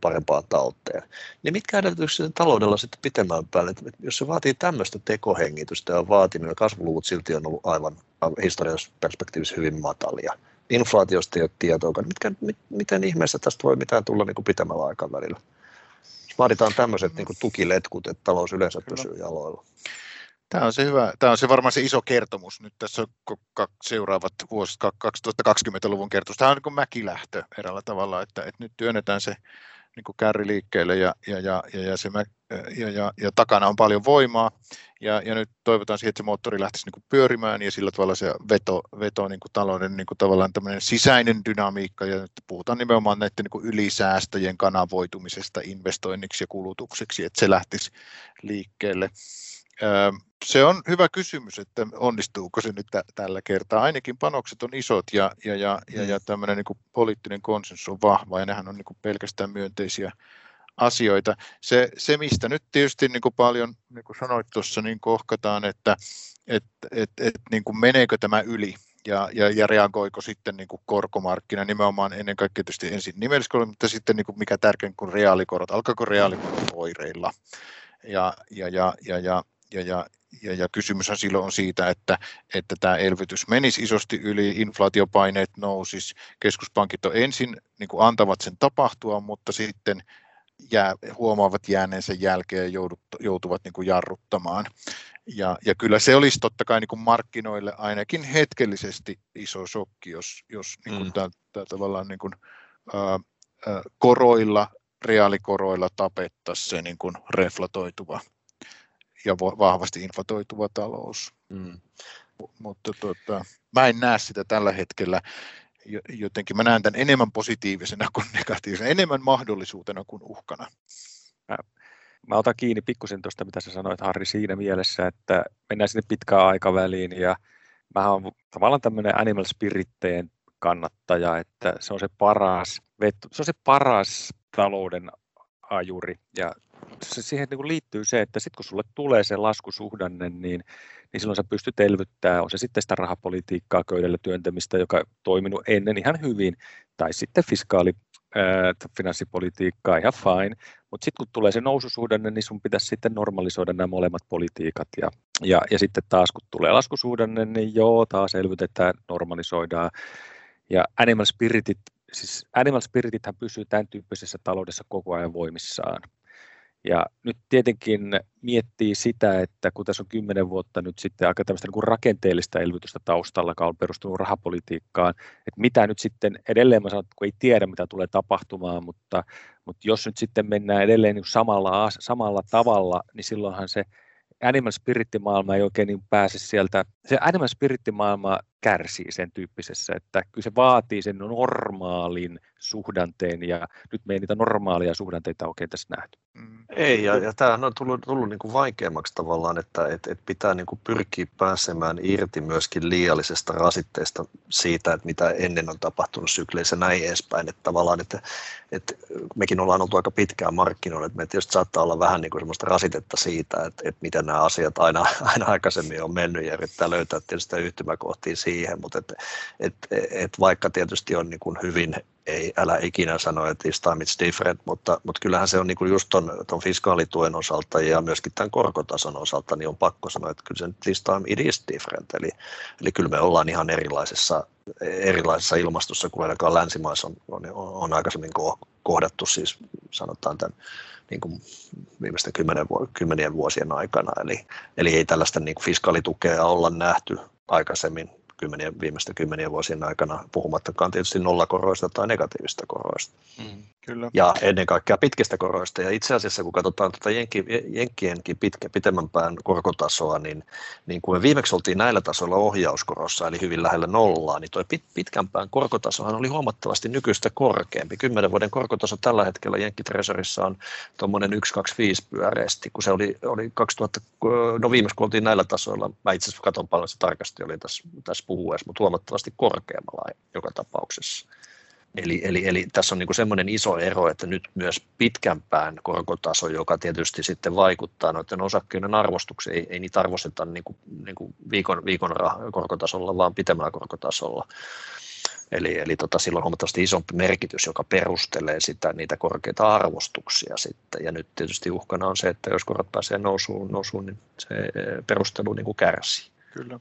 parempaan talteen. Niin mitkä edellytykset taloudella sitten pitemmän päälle, että jos se vaatii tämmöistä tekohengitystä ja on vaatinut, ja kasvuluvut silti on ollut aivan historiallisessa perspektiivissä hyvin matalia. Inflaatiosta ei ole tietoa, mitkä, mit, miten ihmeessä tästä voi mitään tulla niin kuin pitemmällä aikavälillä? Vaaditaan tämmöiset niin kuin tukiletkut, että talous yleensä pysyy jaloilla. Tämä on se hyvä, tämä on se varmaan se iso kertomus nyt tässä seuraavat vuosit 2020-luvun kertomus. Tämä on niin kuin mäkilähtö eräällä tavalla, että, että nyt työnnetään se niin kuin kärri liikkeelle ja, ja, ja, ja, ja, se, ja, ja, ja, takana on paljon voimaa ja, ja nyt toivotaan siihen, että se moottori lähtisi niin kuin pyörimään ja sillä tavalla se veto, veto niin kuin talouden niin kuin tavallaan tämmöinen sisäinen dynamiikka ja nyt puhutaan nimenomaan näiden niin kuin ylisäästöjen kanavoitumisesta investoinniksi ja kulutukseksi, että se lähtisi liikkeelle. Se on hyvä kysymys, että onnistuuko se nyt tällä kertaa. Ainakin panokset on isot ja, ja, ja, ja, ja tämmöinen niin poliittinen konsensus on vahva ja nehän on niin pelkästään myönteisiä asioita. Se, se mistä nyt tietysti niin kuin paljon, niin kuin sanoit tuossa, niin kohkataan, että et, et, et, niin kuin meneekö tämä yli ja, ja, ja reagoiko sitten niin kuin korkomarkkina nimenomaan ennen kaikkea tietysti ensin nimelliskorot, mutta sitten niin kuin mikä tärkein kuin reaalikorot, alkaako reaalikorot oireilla. Ja, ja, ja, ja, ja, ja, ja, ja, ja kysymyshän silloin on siitä, että, että tämä elvytys menisi isosti yli, inflaatiopaineet nousis, keskuspankit on ensin niin kuin antavat sen tapahtua, mutta sitten jää, huomaavat jääneensä jälkeen ja joudut, joutuvat niin kuin jarruttamaan. Ja, ja kyllä se olisi totta kai niin kuin markkinoille ainakin hetkellisesti iso shokki, jos, jos niin kuin mm. tämä, tämä tavallaan niin kuin, ää, ää, koroilla, reaalikoroilla tapettaisiin se niin kuin reflatoituva ja vahvasti inflatoituva talous. Mm. Mutta tota, mä en näe sitä tällä hetkellä jotenkin mä näen tämän enemmän positiivisena kuin negatiivisena, enemmän mahdollisuutena kuin uhkana. Mä, mä otan kiinni pikkusen tuosta, mitä sä sanoit Harri siinä mielessä, että mennään sinne pitkään aikaväliin ja mä oon tavallaan tämmöinen animal spiritteen kannattaja, että se on se paras, se on se paras talouden ajuri ja se, siihen niin kuin liittyy se, että sitten kun sulle tulee se laskusuhdanne, niin, niin silloin sä pystyt elvyttämään, on se sitten sitä rahapolitiikkaa köydellä työntämistä, joka toiminut ennen ihan hyvin, tai sitten fiskaali ää, finanssipolitiikkaa ihan fine, mutta sitten kun tulee se noususuhdanne, niin sun pitäisi sitten normalisoida nämä molemmat politiikat, ja, ja, ja sitten taas kun tulee laskusuhdanne, niin joo, taas elvytetään, normalisoidaan, ja animal spiritit, siis animal spiritithän pysyy tämän tyyppisessä taloudessa koko ajan voimissaan. Ja nyt tietenkin miettii sitä, että kun tässä on kymmenen vuotta nyt sitten aika tämmöistä niin kuin rakenteellista elvytystä taustalla, joka on perustunut rahapolitiikkaan, että mitä nyt sitten edelleen, mä sanon, kun ei tiedä mitä tulee tapahtumaan, mutta, mutta jos nyt sitten mennään edelleen niin samalla, samalla tavalla, niin silloinhan se animal spirit-maailma ei oikein niin pääse sieltä, se animal spirit-maailma kärsii sen tyyppisessä, että kyllä se vaatii sen normaalin suhdanteen ja nyt me ei niitä normaalia suhdanteita oikein tässä nähty. Mm. Ei, ja, ja tämähän on tullut, tullut niin kuin vaikeammaksi tavallaan, että et, et pitää niin kuin pyrkiä pääsemään irti myöskin liiallisesta rasitteesta siitä, että mitä ennen on tapahtunut sykleissä näin edespäin, että tavallaan, että, että mekin ollaan oltu aika pitkään markkinoilla, että me tietysti saattaa olla vähän niin kuin semmoista rasitetta siitä, että, että miten nämä asiat aina, aina aikaisemmin on mennyt ja yrittää löytää tietysti yhtymäkohtia siihen, mutta et, et, et vaikka tietysti on niin kuin hyvin, ei, älä ikinä sano, että this time it's different, mutta, mutta kyllähän se on niin kuin just ton, ton fiskaalituen osalta ja myöskin tämän korkotason osalta, niin on pakko sanoa, että kyllä se this time it is different, eli, eli kyllä me ollaan ihan erilaisessa, erilaisessa ilmastossa kuin ainakaan länsimaissa on, on, on aikaisemmin kohdattu, siis sanotaan tämän niin kuin viimeisten kymmenen, kymmenien vuosien aikana. Eli, eli ei tällaista niin fiskaalitukea olla nähty aikaisemmin kymmenien, viimeisten kymmenien vuosien aikana, puhumattakaan tietysti nollakoroista tai negatiivista koroista. Mm, kyllä. Ja ennen kaikkea pitkistä koroista. Ja itse asiassa, kun katsotaan tuota Jenki, Jenkkienkin pitkä, pitemmän pään korkotasoa, niin, niin kun me viimeksi oltiin näillä tasoilla ohjauskorossa, eli hyvin lähellä nollaa, niin tuo pit, pitkän pään korkotasohan oli huomattavasti nykyistä korkeampi. Kymmenen vuoden korkotaso tällä hetkellä Jenkki Treasurissa on tuommoinen 1,25 pyöreästi, kun se oli, oli 2000, no viimeksi kun oltiin näillä tasoilla, mä itse asiassa katson paljon se tarkasti, oli tässä, tässä puhuessa, mutta huomattavasti korkeammalla joka tapauksessa. Eli, eli, eli tässä on niin semmoinen iso ero, että nyt myös pitkämpään korkotaso, joka tietysti sitten vaikuttaa noiden osakkeiden arvostukseen, ei, ei niitä arvosteta niin kuin, niin kuin viikon, viikon korkotasolla, vaan pitemmällä korkotasolla. Eli, eli tota, sillä on huomattavasti isompi merkitys, joka perustelee sitä, niitä korkeita arvostuksia sitten. Ja nyt tietysti uhkana on se, että jos korot pääsee nousuun, nousuun niin se perustelu niin kuin kärsii. Kyllä.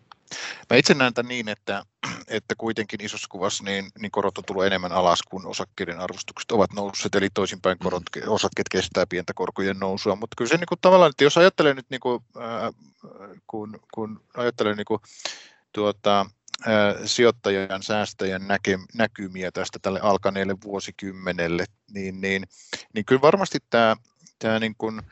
Mä itse näen tämän niin, että, että kuitenkin isossa kuvassa niin, niin korot on tullut enemmän alas kuin osakkeiden arvostukset ovat nousseet, eli toisinpäin korot, mm. osakkeet kestää pientä korkojen nousua, mutta kyllä se niin kuin, tavallaan, että jos ajattelee nyt, niin kuin, äh, kun, kun ajattelee niin kuin, tuota, sijoittajan, säästäjän näke, näkymiä tästä tälle alkaneelle vuosikymmenelle, niin, niin, niin kyllä varmasti tämä, tämä niin kuin,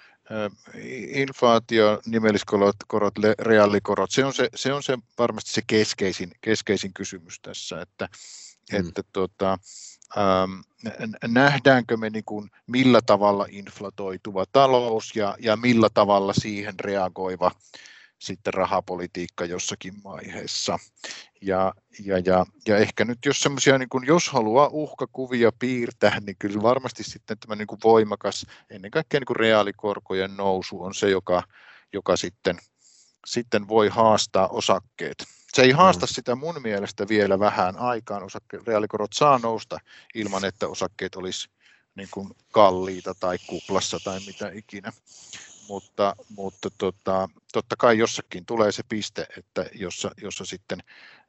inflaatio, nimelliskorot, korot, reaalikorot, se on, se, se on se varmasti se keskeisin, keskeisin kysymys tässä, että, mm. että tota, ähm, nähdäänkö me niin kuin, millä tavalla inflatoituva talous ja, ja millä tavalla siihen reagoiva sitten rahapolitiikka jossakin vaiheessa. Ja, ja, ja, ja ehkä nyt jos semmoisia, niin jos haluaa uhkakuvia piirtää, niin kyllä varmasti sitten tämä niin kuin voimakas, ennen kaikkea niin kuin reaalikorkojen nousu on se, joka, joka sitten, sitten voi haastaa osakkeet. Se ei haasta mm. sitä mun mielestä vielä vähän aikaan. Osakke, reaalikorot saa nousta ilman, että osakkeet olisi niin kuin kalliita tai kuplassa tai mitä ikinä mutta, mutta tota, totta kai jossakin tulee se piste, että jossa, jossa sitten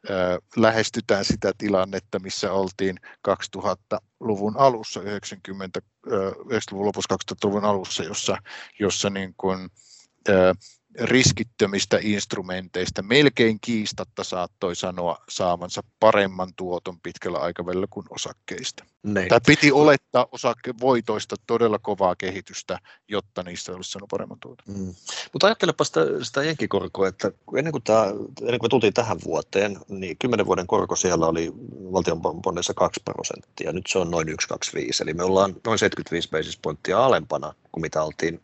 ö, lähestytään sitä tilannetta, missä oltiin 2000-luvun alussa, 90, ö, 90-luvun lopussa 2000-luvun alussa, jossa, jossa niin kuin, ö, riskittömistä instrumenteista melkein kiistatta saattoi sanoa saavansa paremman tuoton pitkällä aikavälillä kuin osakkeista. Nein. Tai piti olettaa osakevoitoista todella kovaa kehitystä, jotta niistä olisi saanut paremman tuoton. Mm. Mutta ajattelepa sitä, sitä jenkikorkoa, että ennen kuin, tämä, ennen kuin me tultiin tähän vuoteen, niin 10 vuoden korko siellä oli valtion bonneissa 2 prosenttia, nyt se on noin 1,25, eli me ollaan noin 75 basis pointtia alempana kuin mitä oltiin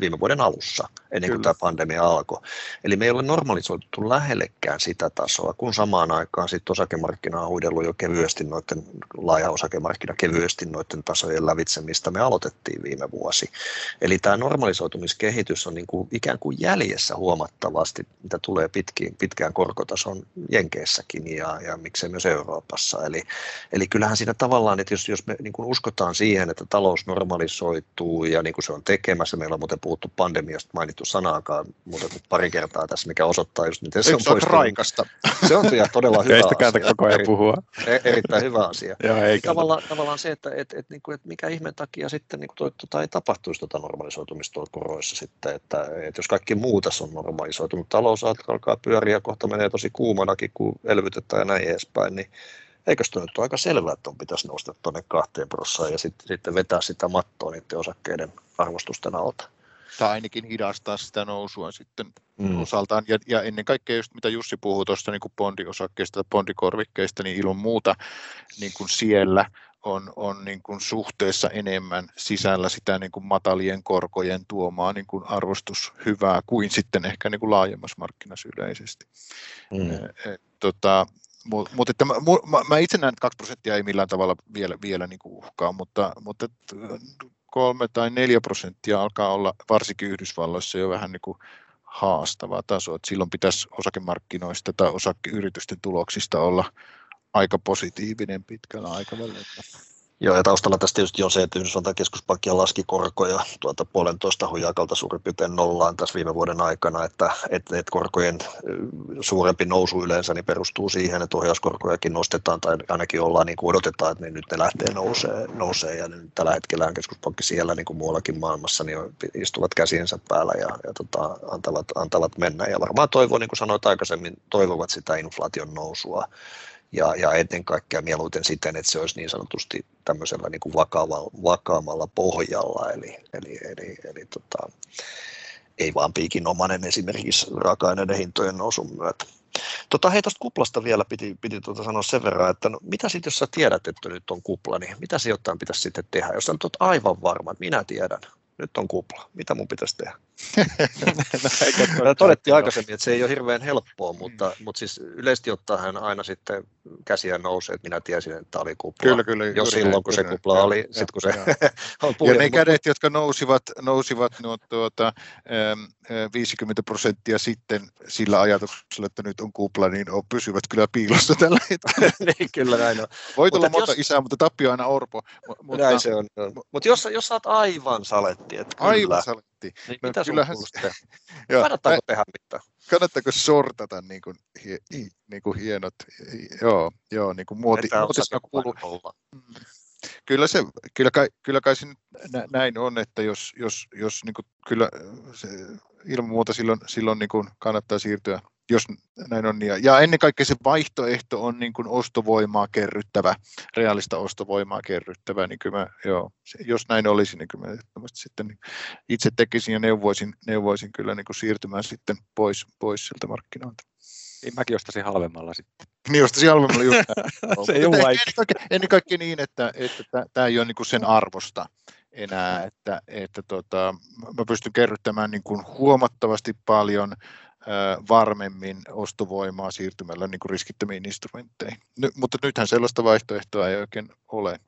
viime vuoden alussa, ennen kuin Kyllä. tämä pandemia alkoi. Eli me ei ole normalisoitu lähellekään sitä tasoa, kun samaan aikaan sitten osakemarkkina on huidellut jo kevyesti noiden laaja osakemarkkina kevyesti noiden tasojen lävitse, mistä me aloitettiin viime vuosi. Eli tämä normalisoitumiskehitys on niin kuin ikään kuin jäljessä huomattavasti, mitä tulee pitkiin, pitkään korkotason Jenkeissäkin ja, ja miksei myös Euroopassa. Eli, eli kyllähän siinä tavallaan, että jos, jos me niin kuin uskotaan siihen, että talous normalisoituu ja niin kuin se on tekemässä, meillä on muuten puhuttu pandemiasta mainittu sanaakaan muuten pari kertaa tässä, mikä osoittaa just miten se on poistunut. raikasta. Se on todella hyvä asia. koko ajan puhua. E- erittäin hyvä asia. Joo, ei tavallaan, tavallaan se, että et, et, niin et mikä ihmeen takia sitten niin toi, tota, ei tapahtuisi tuota normalisoitumista koroissa sitten, että et jos kaikki muu tässä on normalisoitunut, talous alkaa pyöriä, kohta menee tosi kuumanakin, kun elvytetään ja näin edespäin, niin eikö se nyt ole aika selvää, että on pitäisi nousta tuonne kahteen prossaan ja sitten, sitten vetää sitä mattoa niiden osakkeiden arvostusten alta. Tai ainakin hidastaa sitä nousua sitten mm. osaltaan. Ja, ja ennen kaikkea just mitä Jussi puhui tuosta niin bondiosakkeista tai bondikorvikkeista, niin ilman muuta niin kuin siellä on, on niin kuin suhteessa enemmän sisällä sitä niin kuin matalien korkojen tuomaa niin kuin arvostushyvää kuin sitten ehkä niin kuin laajemmassa markkinassa yleisesti. Mm. Et, tota, mutta mut, että mä, mä, mä itse näen, että 2 prosenttia ei millään tavalla vielä, vielä niin kuin uhkaa, mutta, mutta kolme tai neljä prosenttia alkaa olla varsinkin Yhdysvalloissa jo vähän niin kuin haastava taso. Että silloin pitäisi osakemarkkinoista tai osakeyritysten tuloksista olla aika positiivinen pitkällä aikavälillä. Joo, ja taustalla tästä tietysti on se, että Yhdysvaltain keskuspankki laski korkoja tuota puolentoista hujakalta suurin piirtein nollaan tässä viime vuoden aikana, että, että, että korkojen suurempi nousu yleensä niin perustuu siihen, että ohjauskorkojakin nostetaan tai ainakin ollaan niin kuin odotetaan, että ne nyt ne lähtee nousee, nousee. Ja nyt tällä hetkellä keskuspankki siellä niin kuin muuallakin maailmassa niin istuvat käsiensä päällä ja, ja tota, antavat, antavat mennä. Ja varmaan toivoo, niin kuin sanoit aikaisemmin, toivovat sitä inflaation nousua ja, ja ennen kaikkea mieluiten siten, että se olisi niin sanotusti tämmöisellä niin kuin vakavalla, vakaamalla pohjalla, eli, eli, eli, eli tota, ei vaan piikinomainen esimerkiksi raaka-aineiden hintojen nousun myötä. Tota, hei, tuosta kuplasta vielä piti, piti tuota sanoa sen verran, että no, mitä sitten, jos sä tiedät, että nyt on kupla, niin mitä sijoittajan pitäisi sitten tehdä? Jos sä nyt aivan varma, että minä tiedän, nyt on kupla. Mitä mun pitäisi tehdä? No, todettiin aikaisemmin, että se ei ole hirveän helppoa, mutta, mm. mutta siis yleisesti ottaen aina sitten käsiä nousee, että minä tiesin, että tämä oli kupla. Kyllä, kyllä. Jo silloin, kun se kupla oli, sitten kun se on puhjennut. Ja ne kädet, jotka nousivat, nousivat no, tuota, 50 prosenttia sitten sillä ajatuksella, että nyt on kupla, niin on, pysyvät kyllä piilossa tällä hetkellä. niin, kyllä näin on. Voit olla monta jos... isää, mutta tappio aina orpo. Mutta, näin se on. Mutta jos, jos sä oot aivan saletti, että kyllä, aivan saletti, Niin, no, mitä kyllähän, sun joo, Kannattaako mä, tehdä mitään? Kannattaako sortata niin kuin, hie, niin kuin hienot, joo, joo niin kuin muoti, muotisena kuuluu. Mm. Kyllä, se, kyllä, kai, kyllä kai se näin on, että jos, jos, jos niin kuin, kyllä se, ilman muuta silloin, silloin niin kuin kannattaa siirtyä, jos näin on. Ja, ja ennen kaikkea se vaihtoehto on niin kuin ostovoimaa kerryttävä, reaalista ostovoimaa kerryttävä, niin kyllä mä, joo, jos näin olisi, niin kyllä mä sitten itse tekisin ja neuvoisin, neuvoisin kyllä niin kuin siirtymään sitten pois, pois sieltä markkinoilta. Niin mäkin ostaisin halvemmalla sitten. Niin ostaisin halvemmalla just. se ei ole ennen, kaikkea, ennen kaikkea niin, että, että tämä ei ole niin kuin sen arvosta enää, että, että tota, mä pystyn kerryttämään niin kuin huomattavasti paljon varmemmin ostovoimaa siirtymällä niin kuin riskittömiin instrumentteihin. Ny, mutta nythän sellaista vaihtoehtoa ei oikein ole.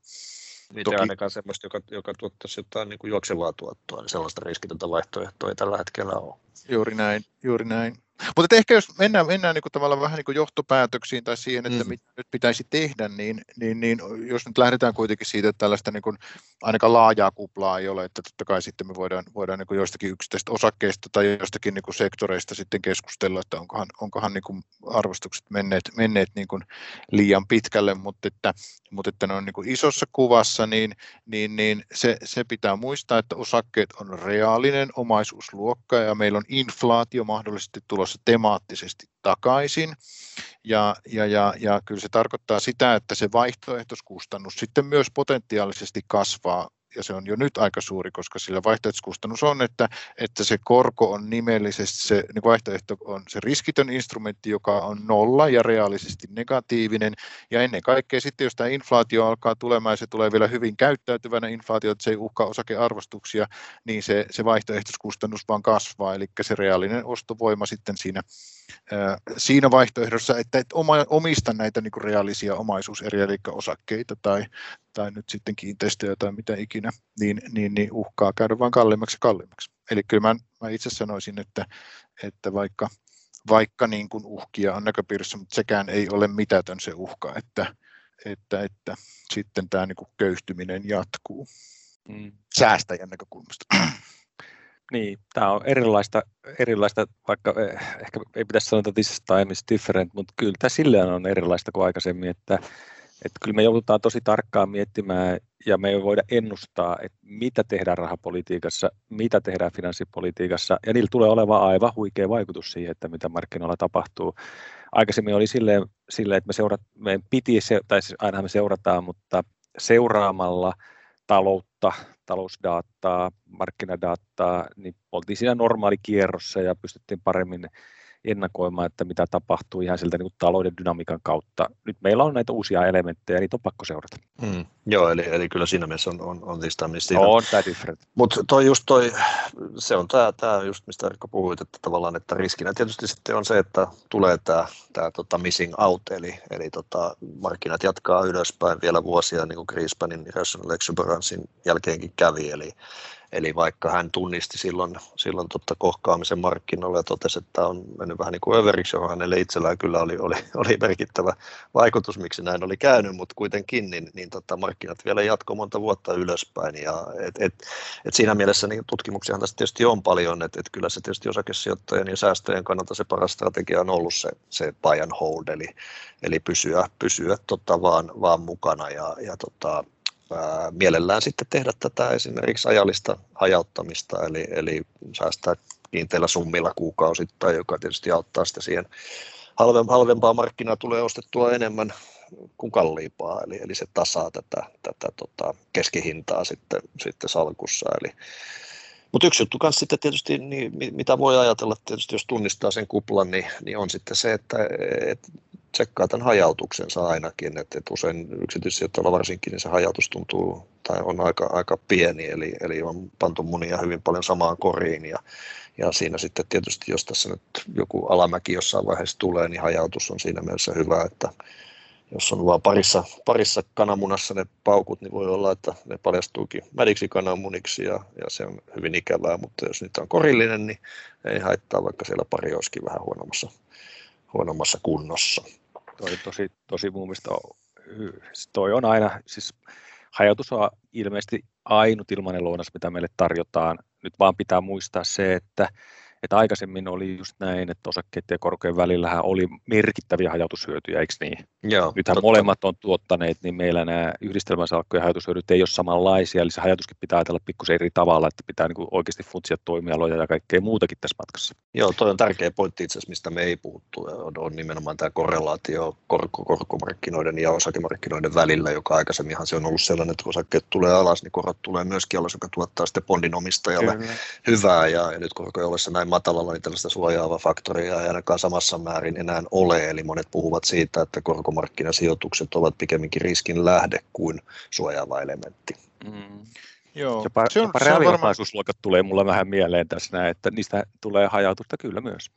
Niin Toki... ainakaan sellaista, joka, joka tuottaisi jotain niin kuin juoksevaa tuottoa, niin sellaista riskitöntä vaihtoehtoa ei tällä hetkellä ole. Juuri näin, juuri näin. Mutta ehkä jos mennään, mennään niin kuin tavallaan vähän niin kuin johtopäätöksiin tai siihen, että mm. mitä nyt pitäisi tehdä, niin, niin, niin jos nyt lähdetään kuitenkin siitä, että tällaista niin kuin ainakaan laajaa kuplaa ei ole, että totta kai sitten me voidaan, voidaan niin kuin joistakin yksittäisistä osakkeista tai joistakin niin kuin sektoreista sitten keskustella, että onkohan, onkohan niin kuin arvostukset menneet, menneet niin kuin liian pitkälle, mutta että, mutta että ne on niin kuin isossa kuvassa, niin, niin, niin se, se pitää muistaa, että osakkeet on reaalinen omaisuusluokka ja meillä on inflaatio mahdollisesti tulossa tulossa temaattisesti takaisin. Ja, ja, ja, ja kyllä se tarkoittaa sitä, että se vaihtoehtoiskustannus sitten myös potentiaalisesti kasvaa ja se on jo nyt aika suuri, koska sillä vaihtoehtoiskustannus on, että, että se korko on nimellisesti, se niin vaihtoehto on se riskitön instrumentti, joka on nolla ja reaalisesti negatiivinen, ja ennen kaikkea sitten, jos tämä inflaatio alkaa tulemaan, ja se tulee vielä hyvin käyttäytyvänä inflaatio, että se ei uhkaa osakearvostuksia, niin se, se vaihtoehtoiskustannus vaan kasvaa, eli se reaalinen ostovoima sitten siinä siinä vaihtoehdossa, että et oma, omista näitä niin reaalisia omaisuuseriä, eli osakkeita tai, tai nyt sitten kiinteistöjä tai mitä ikinä, niin, niin, niin uhkaa käydä vain kalliimmaksi ja kalliimmaksi. Eli kyllä mä, mä itse sanoisin, että, että vaikka, vaikka niin kuin uhkia on näköpiirissä, mutta sekään ei ole mitätön se uhka, että, että, että sitten tämä niin kuin köyhtyminen jatkuu mm. säästäjän näkökulmasta. Niin, tämä on erilaista, erilaista, vaikka eh, ehkä ei pitäisi sanoa, että this time is different, mutta kyllä tämä silleen on erilaista kuin aikaisemmin, että, että kyllä me joudutaan tosi tarkkaan miettimään ja me ei voida ennustaa, että mitä tehdään rahapolitiikassa, mitä tehdään finanssipolitiikassa, ja niillä tulee olemaan aivan huikea vaikutus siihen, että mitä markkinoilla tapahtuu. Aikaisemmin oli silleen, silleen että me, seurat, me piti, tai siis aina me seurataan, mutta seuraamalla taloutta, talousdataa, markkinadataa, niin oltiin siinä normaali kierrossa ja pystyttiin paremmin ennakoimaan, että mitä tapahtuu ihan siltä niin talouden dynamiikan kautta. Nyt meillä on näitä uusia elementtejä, niitä on pakko seurata. Mm, joo, eli, eli kyllä siinä mielessä on, on, on this time On tämä different. Mutta toi just toi, se on tämä, tämä just mistä Erkka puhuit, että tavallaan, että riskinä tietysti sitten on se, että tulee tämä, tämä tota missing out, eli, eli tota, markkinat jatkaa ylöspäin vielä vuosia, niin kuin Greenspanin Rational Exuberancein jälkeenkin kävi, eli, Eli vaikka hän tunnisti silloin, silloin totta kohkaamisen markkinoilla ja totesi, että on mennyt vähän niin kuin överiksi, johon hänelle itsellään kyllä oli, oli, oli merkittävä vaikutus, miksi näin oli käynyt, mutta kuitenkin niin, niin tota, markkinat vielä jatko monta vuotta ylöspäin. Ja et, et, et siinä mielessä niin tutkimuksiahan tästä tietysti on paljon, että et kyllä se tietysti osakesijoittajien ja säästöjen kannalta se paras strategia on ollut se, se buy and hold, eli, eli pysyä, pysyä tota vaan, vaan mukana ja, ja tota, mielellään sitten tehdä tätä esimerkiksi ajallista hajauttamista, eli, eli säästää kiinteillä summilla kuukausittain, joka tietysti auttaa sitä siihen halvempaa markkinaa tulee ostettua enemmän kuin kalliimpaa, eli, eli se tasaa tätä, tätä tota keskihintaa sitten, sitten salkussa. Eli, mutta yksi juttu kanssa sitten tietysti, niin, mitä voi ajatella tietysti, jos tunnistaa sen kuplan, niin, niin on sitten se, että et tsekkaa tämän hajautuksensa ainakin, että, että usein yksityissijoittajalla varsinkin niin se hajautus tuntuu tai on aika, aika pieni, eli, eli on pantu munia hyvin paljon samaan koriin ja, ja siinä sitten tietysti, jos tässä nyt joku alamäki jossain vaiheessa tulee, niin hajautus on siinä mielessä hyvä, että jos on vain parissa, parissa kananmunassa ne paukut, niin voi olla, että ne paljastuukin mädiksi kananmuniksi ja, ja se on hyvin ikävää, mutta jos niitä on korillinen, niin ei haittaa, vaikka siellä pari olisikin vähän huonommassa, huonommassa kunnossa toi tosi, tosi mun mielestä on, toi on aina, siis hajautus on ilmeisesti ainut ilmainen lounas, mitä meille tarjotaan. Nyt vaan pitää muistaa se, että, että aikaisemmin oli just näin, että osakkeiden ja korkojen välillähän oli merkittäviä hajautushyötyjä, eikö niin? Joo, Nythän totta. molemmat on tuottaneet, niin meillä nämä yhdistelmäsalkkojen hajautushyödyt ei ole samanlaisia, eli se hajatuskin pitää ajatella pikkusen eri tavalla, että pitää niin oikeasti funtsia toimialoja ja kaikkea muutakin tässä matkassa. Joo, toi on tärkeä pointti itse asiassa, mistä me ei puhuttu, on, on nimenomaan tämä korrelaatio korko, korkomarkkinoiden ja osakemarkkinoiden välillä, joka aikaisemminhan se on ollut sellainen, että kun osakkeet tulee alas, niin korot tulee myöskin alas, joka tuottaa sitten bondin omistajalle Kyllä. hyvää, ja, ja nyt korkojen ollessa näin matalalla, niin tällaista suojaavaa faktoria ei ainakaan samassa määrin enää ole, eli monet puhuvat siitä, että korkomarkkinasijoitukset ovat pikemminkin riskin lähde kuin suojaava elementti. Mm. Joo, jopa, se on, jopa se on varmaan... tulee mulla vähän mieleen tässä näin, että niistä tulee hajautusta kyllä myös.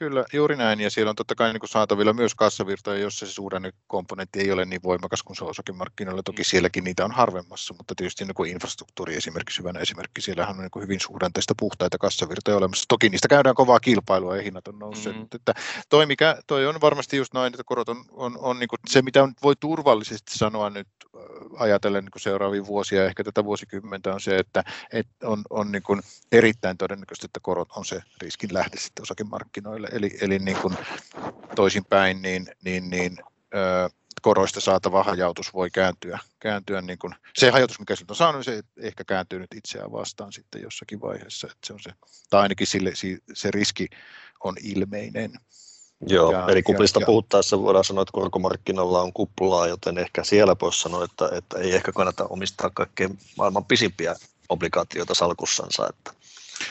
Kyllä, juuri näin, ja siellä on totta kai niin kuin saatavilla myös kassavirtoja, jos se komponentti ei ole niin voimakas kuin se osakemarkkinoilla. Toki sielläkin niitä on harvemmassa, mutta tietysti niin kuin infrastruktuuri esimerkiksi hyvänä esimerkki, siellähän on niin kuin hyvin suhdanteista puhtaita kassavirtoja olemassa. Toki niistä käydään kovaa kilpailua ja hinnat on nousseet, mm. mutta että toi, mikä, toi on varmasti just noin, että korot on, on, on niin kuin se, mitä on, voi turvallisesti sanoa nyt ajatellen niin seuraavia vuosia, ehkä tätä vuosikymmentä on se, että, että on, on niin kuin erittäin todennäköistä, että korot on se riskin lähde sitten osakemarkkinoille eli, eli niin kuin toisinpäin, niin, niin, niin ö, koroista saatava hajautus voi kääntyä, kääntyä niin kuin, se hajautus, mikä siltä on saanut, se ehkä kääntyy nyt itseään vastaan sitten jossakin vaiheessa, että se on se, tai ainakin sille, se riski on ilmeinen. Joo, ja, eli kuplista ja, puhuttaessa voidaan sanoa, että korkomarkkinoilla on kuplaa, joten ehkä siellä voisi sanoa, että, että ei ehkä kannata omistaa kaikkein maailman pisimpiä obligaatioita salkussansa. Että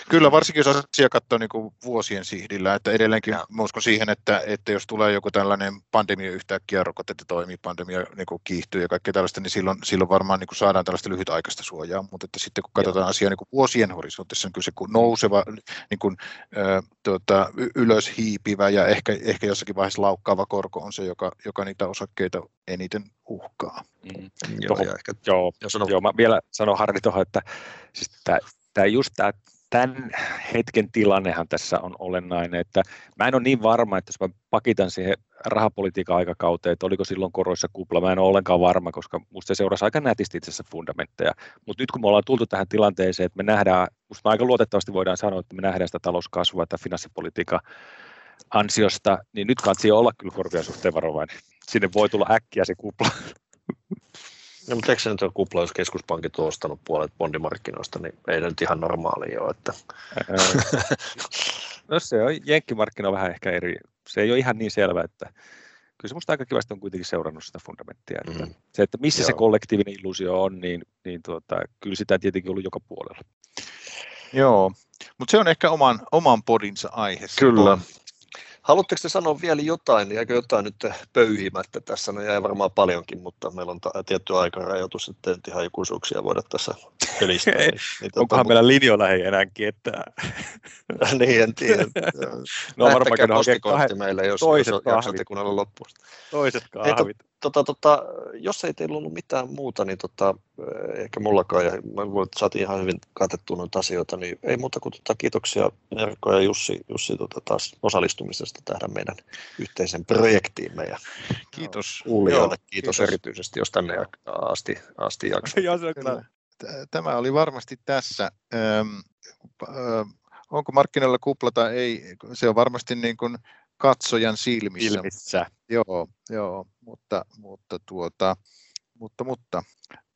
Kyllä, varsinkin jos asia katsoo niin vuosien sihdillä, että edelleenkin ja. uskon siihen, että, että jos tulee joku tällainen pandemia yhtäkkiä, rokotetta toimii, pandemia niin kuin kiihtyy ja kaikkea tällaista, niin silloin, silloin varmaan niin kuin saadaan tällaista lyhytaikaista suojaa, mutta että sitten kun katsotaan Joo. asiaa niin kuin vuosien horisontissa, niin kyllä se kun nouseva, niin kuin, äh, tuota, ylös hiipivä ja ehkä, ehkä jossakin vaiheessa laukkaava korko on se, joka, joka niitä osakkeita eniten uhkaa. Mm. Joo, Toho, ehkä, joo, joo, mä vielä sanon Harri tuohon, että siis tämä just tämä tämän hetken tilannehan tässä on olennainen, että mä en ole niin varma, että jos mä pakitan siihen rahapolitiikan aikakauteen, että oliko silloin koroissa kupla, mä en ole ollenkaan varma, koska musta se seurasi aika nätisti itse asiassa fundamentteja, mutta nyt kun me ollaan tultu tähän tilanteeseen, että me nähdään, musta aika luotettavasti voidaan sanoa, että me nähdään sitä talouskasvua, että finanssipolitiikan ansiosta, niin nyt kannattaa olla kyllä korvia suhteen varovainen. Sinne voi tulla äkkiä se kupla. No, mutta eikö se nyt ole kupla, jos keskuspankit on ostanut puolet bondimarkkinoista, niin ei nyt ihan normaali ole. Että... no se on, jenkkimarkkina vähän ehkä eri. Se ei ole ihan niin selvä, että kyllä se musta aika kivasti on kuitenkin seurannut sitä fundamenttia. Että mm. Se, että missä Joo. se kollektiivinen illuusio on, niin, niin tuota, kyllä sitä tietenkin ollut joka puolella. Joo, mutta se on ehkä oman, oman podinsa aihe. Kyllä. Haluatteko te sanoa vielä jotain, jäikö jotain nyt pöyhimättä tässä? No jäi varmaan paljonkin, mutta meillä on ta- tietty aikarajoitus, että en ihan ikuisuuksia voida tässä pelistä. niin, niin, Onkohan tota, meillä linjoilla ei enääkin, että... niin, en tiedä. no varmaan postikortti meille, jos, jos jaksatte kuunnella loppuun. Toiset kahvit. Hei, tota, tota, jos ei teillä ollut mitään muuta, niin tota, eh, ehkä mullakaan, ja mä saatiin ihan hyvin katettua noita asioita, niin ei muuta kuin tota, kiitoksia Erkko ja Jussi, Jussi tota, taas osallistumisesta tähän meidän yhteisen projektiimme. Ja kiitos. Kuulijoille kiitos, kiitos, erityisesti, jos tänne asti, asti jaksoit. Tämä oli varmasti tässä. Öm, ö, onko markkinoilla kupla tai ei, se on varmasti niin kuin katsojan silmissä. Silmissä. Joo, joo mutta, mutta, tuota, mutta, mutta,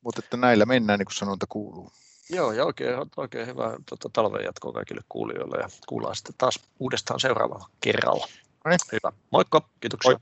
mutta että näillä mennään, niin kuin sanonta kuuluu. Joo, ja oikein, oikein hyvää tuota, talven jatkoa kaikille kuulijoille ja kuullaan sitten taas uudestaan seuraavalla kerralla. Noin. Hyvä. Moikka, kiitoksia. Moi.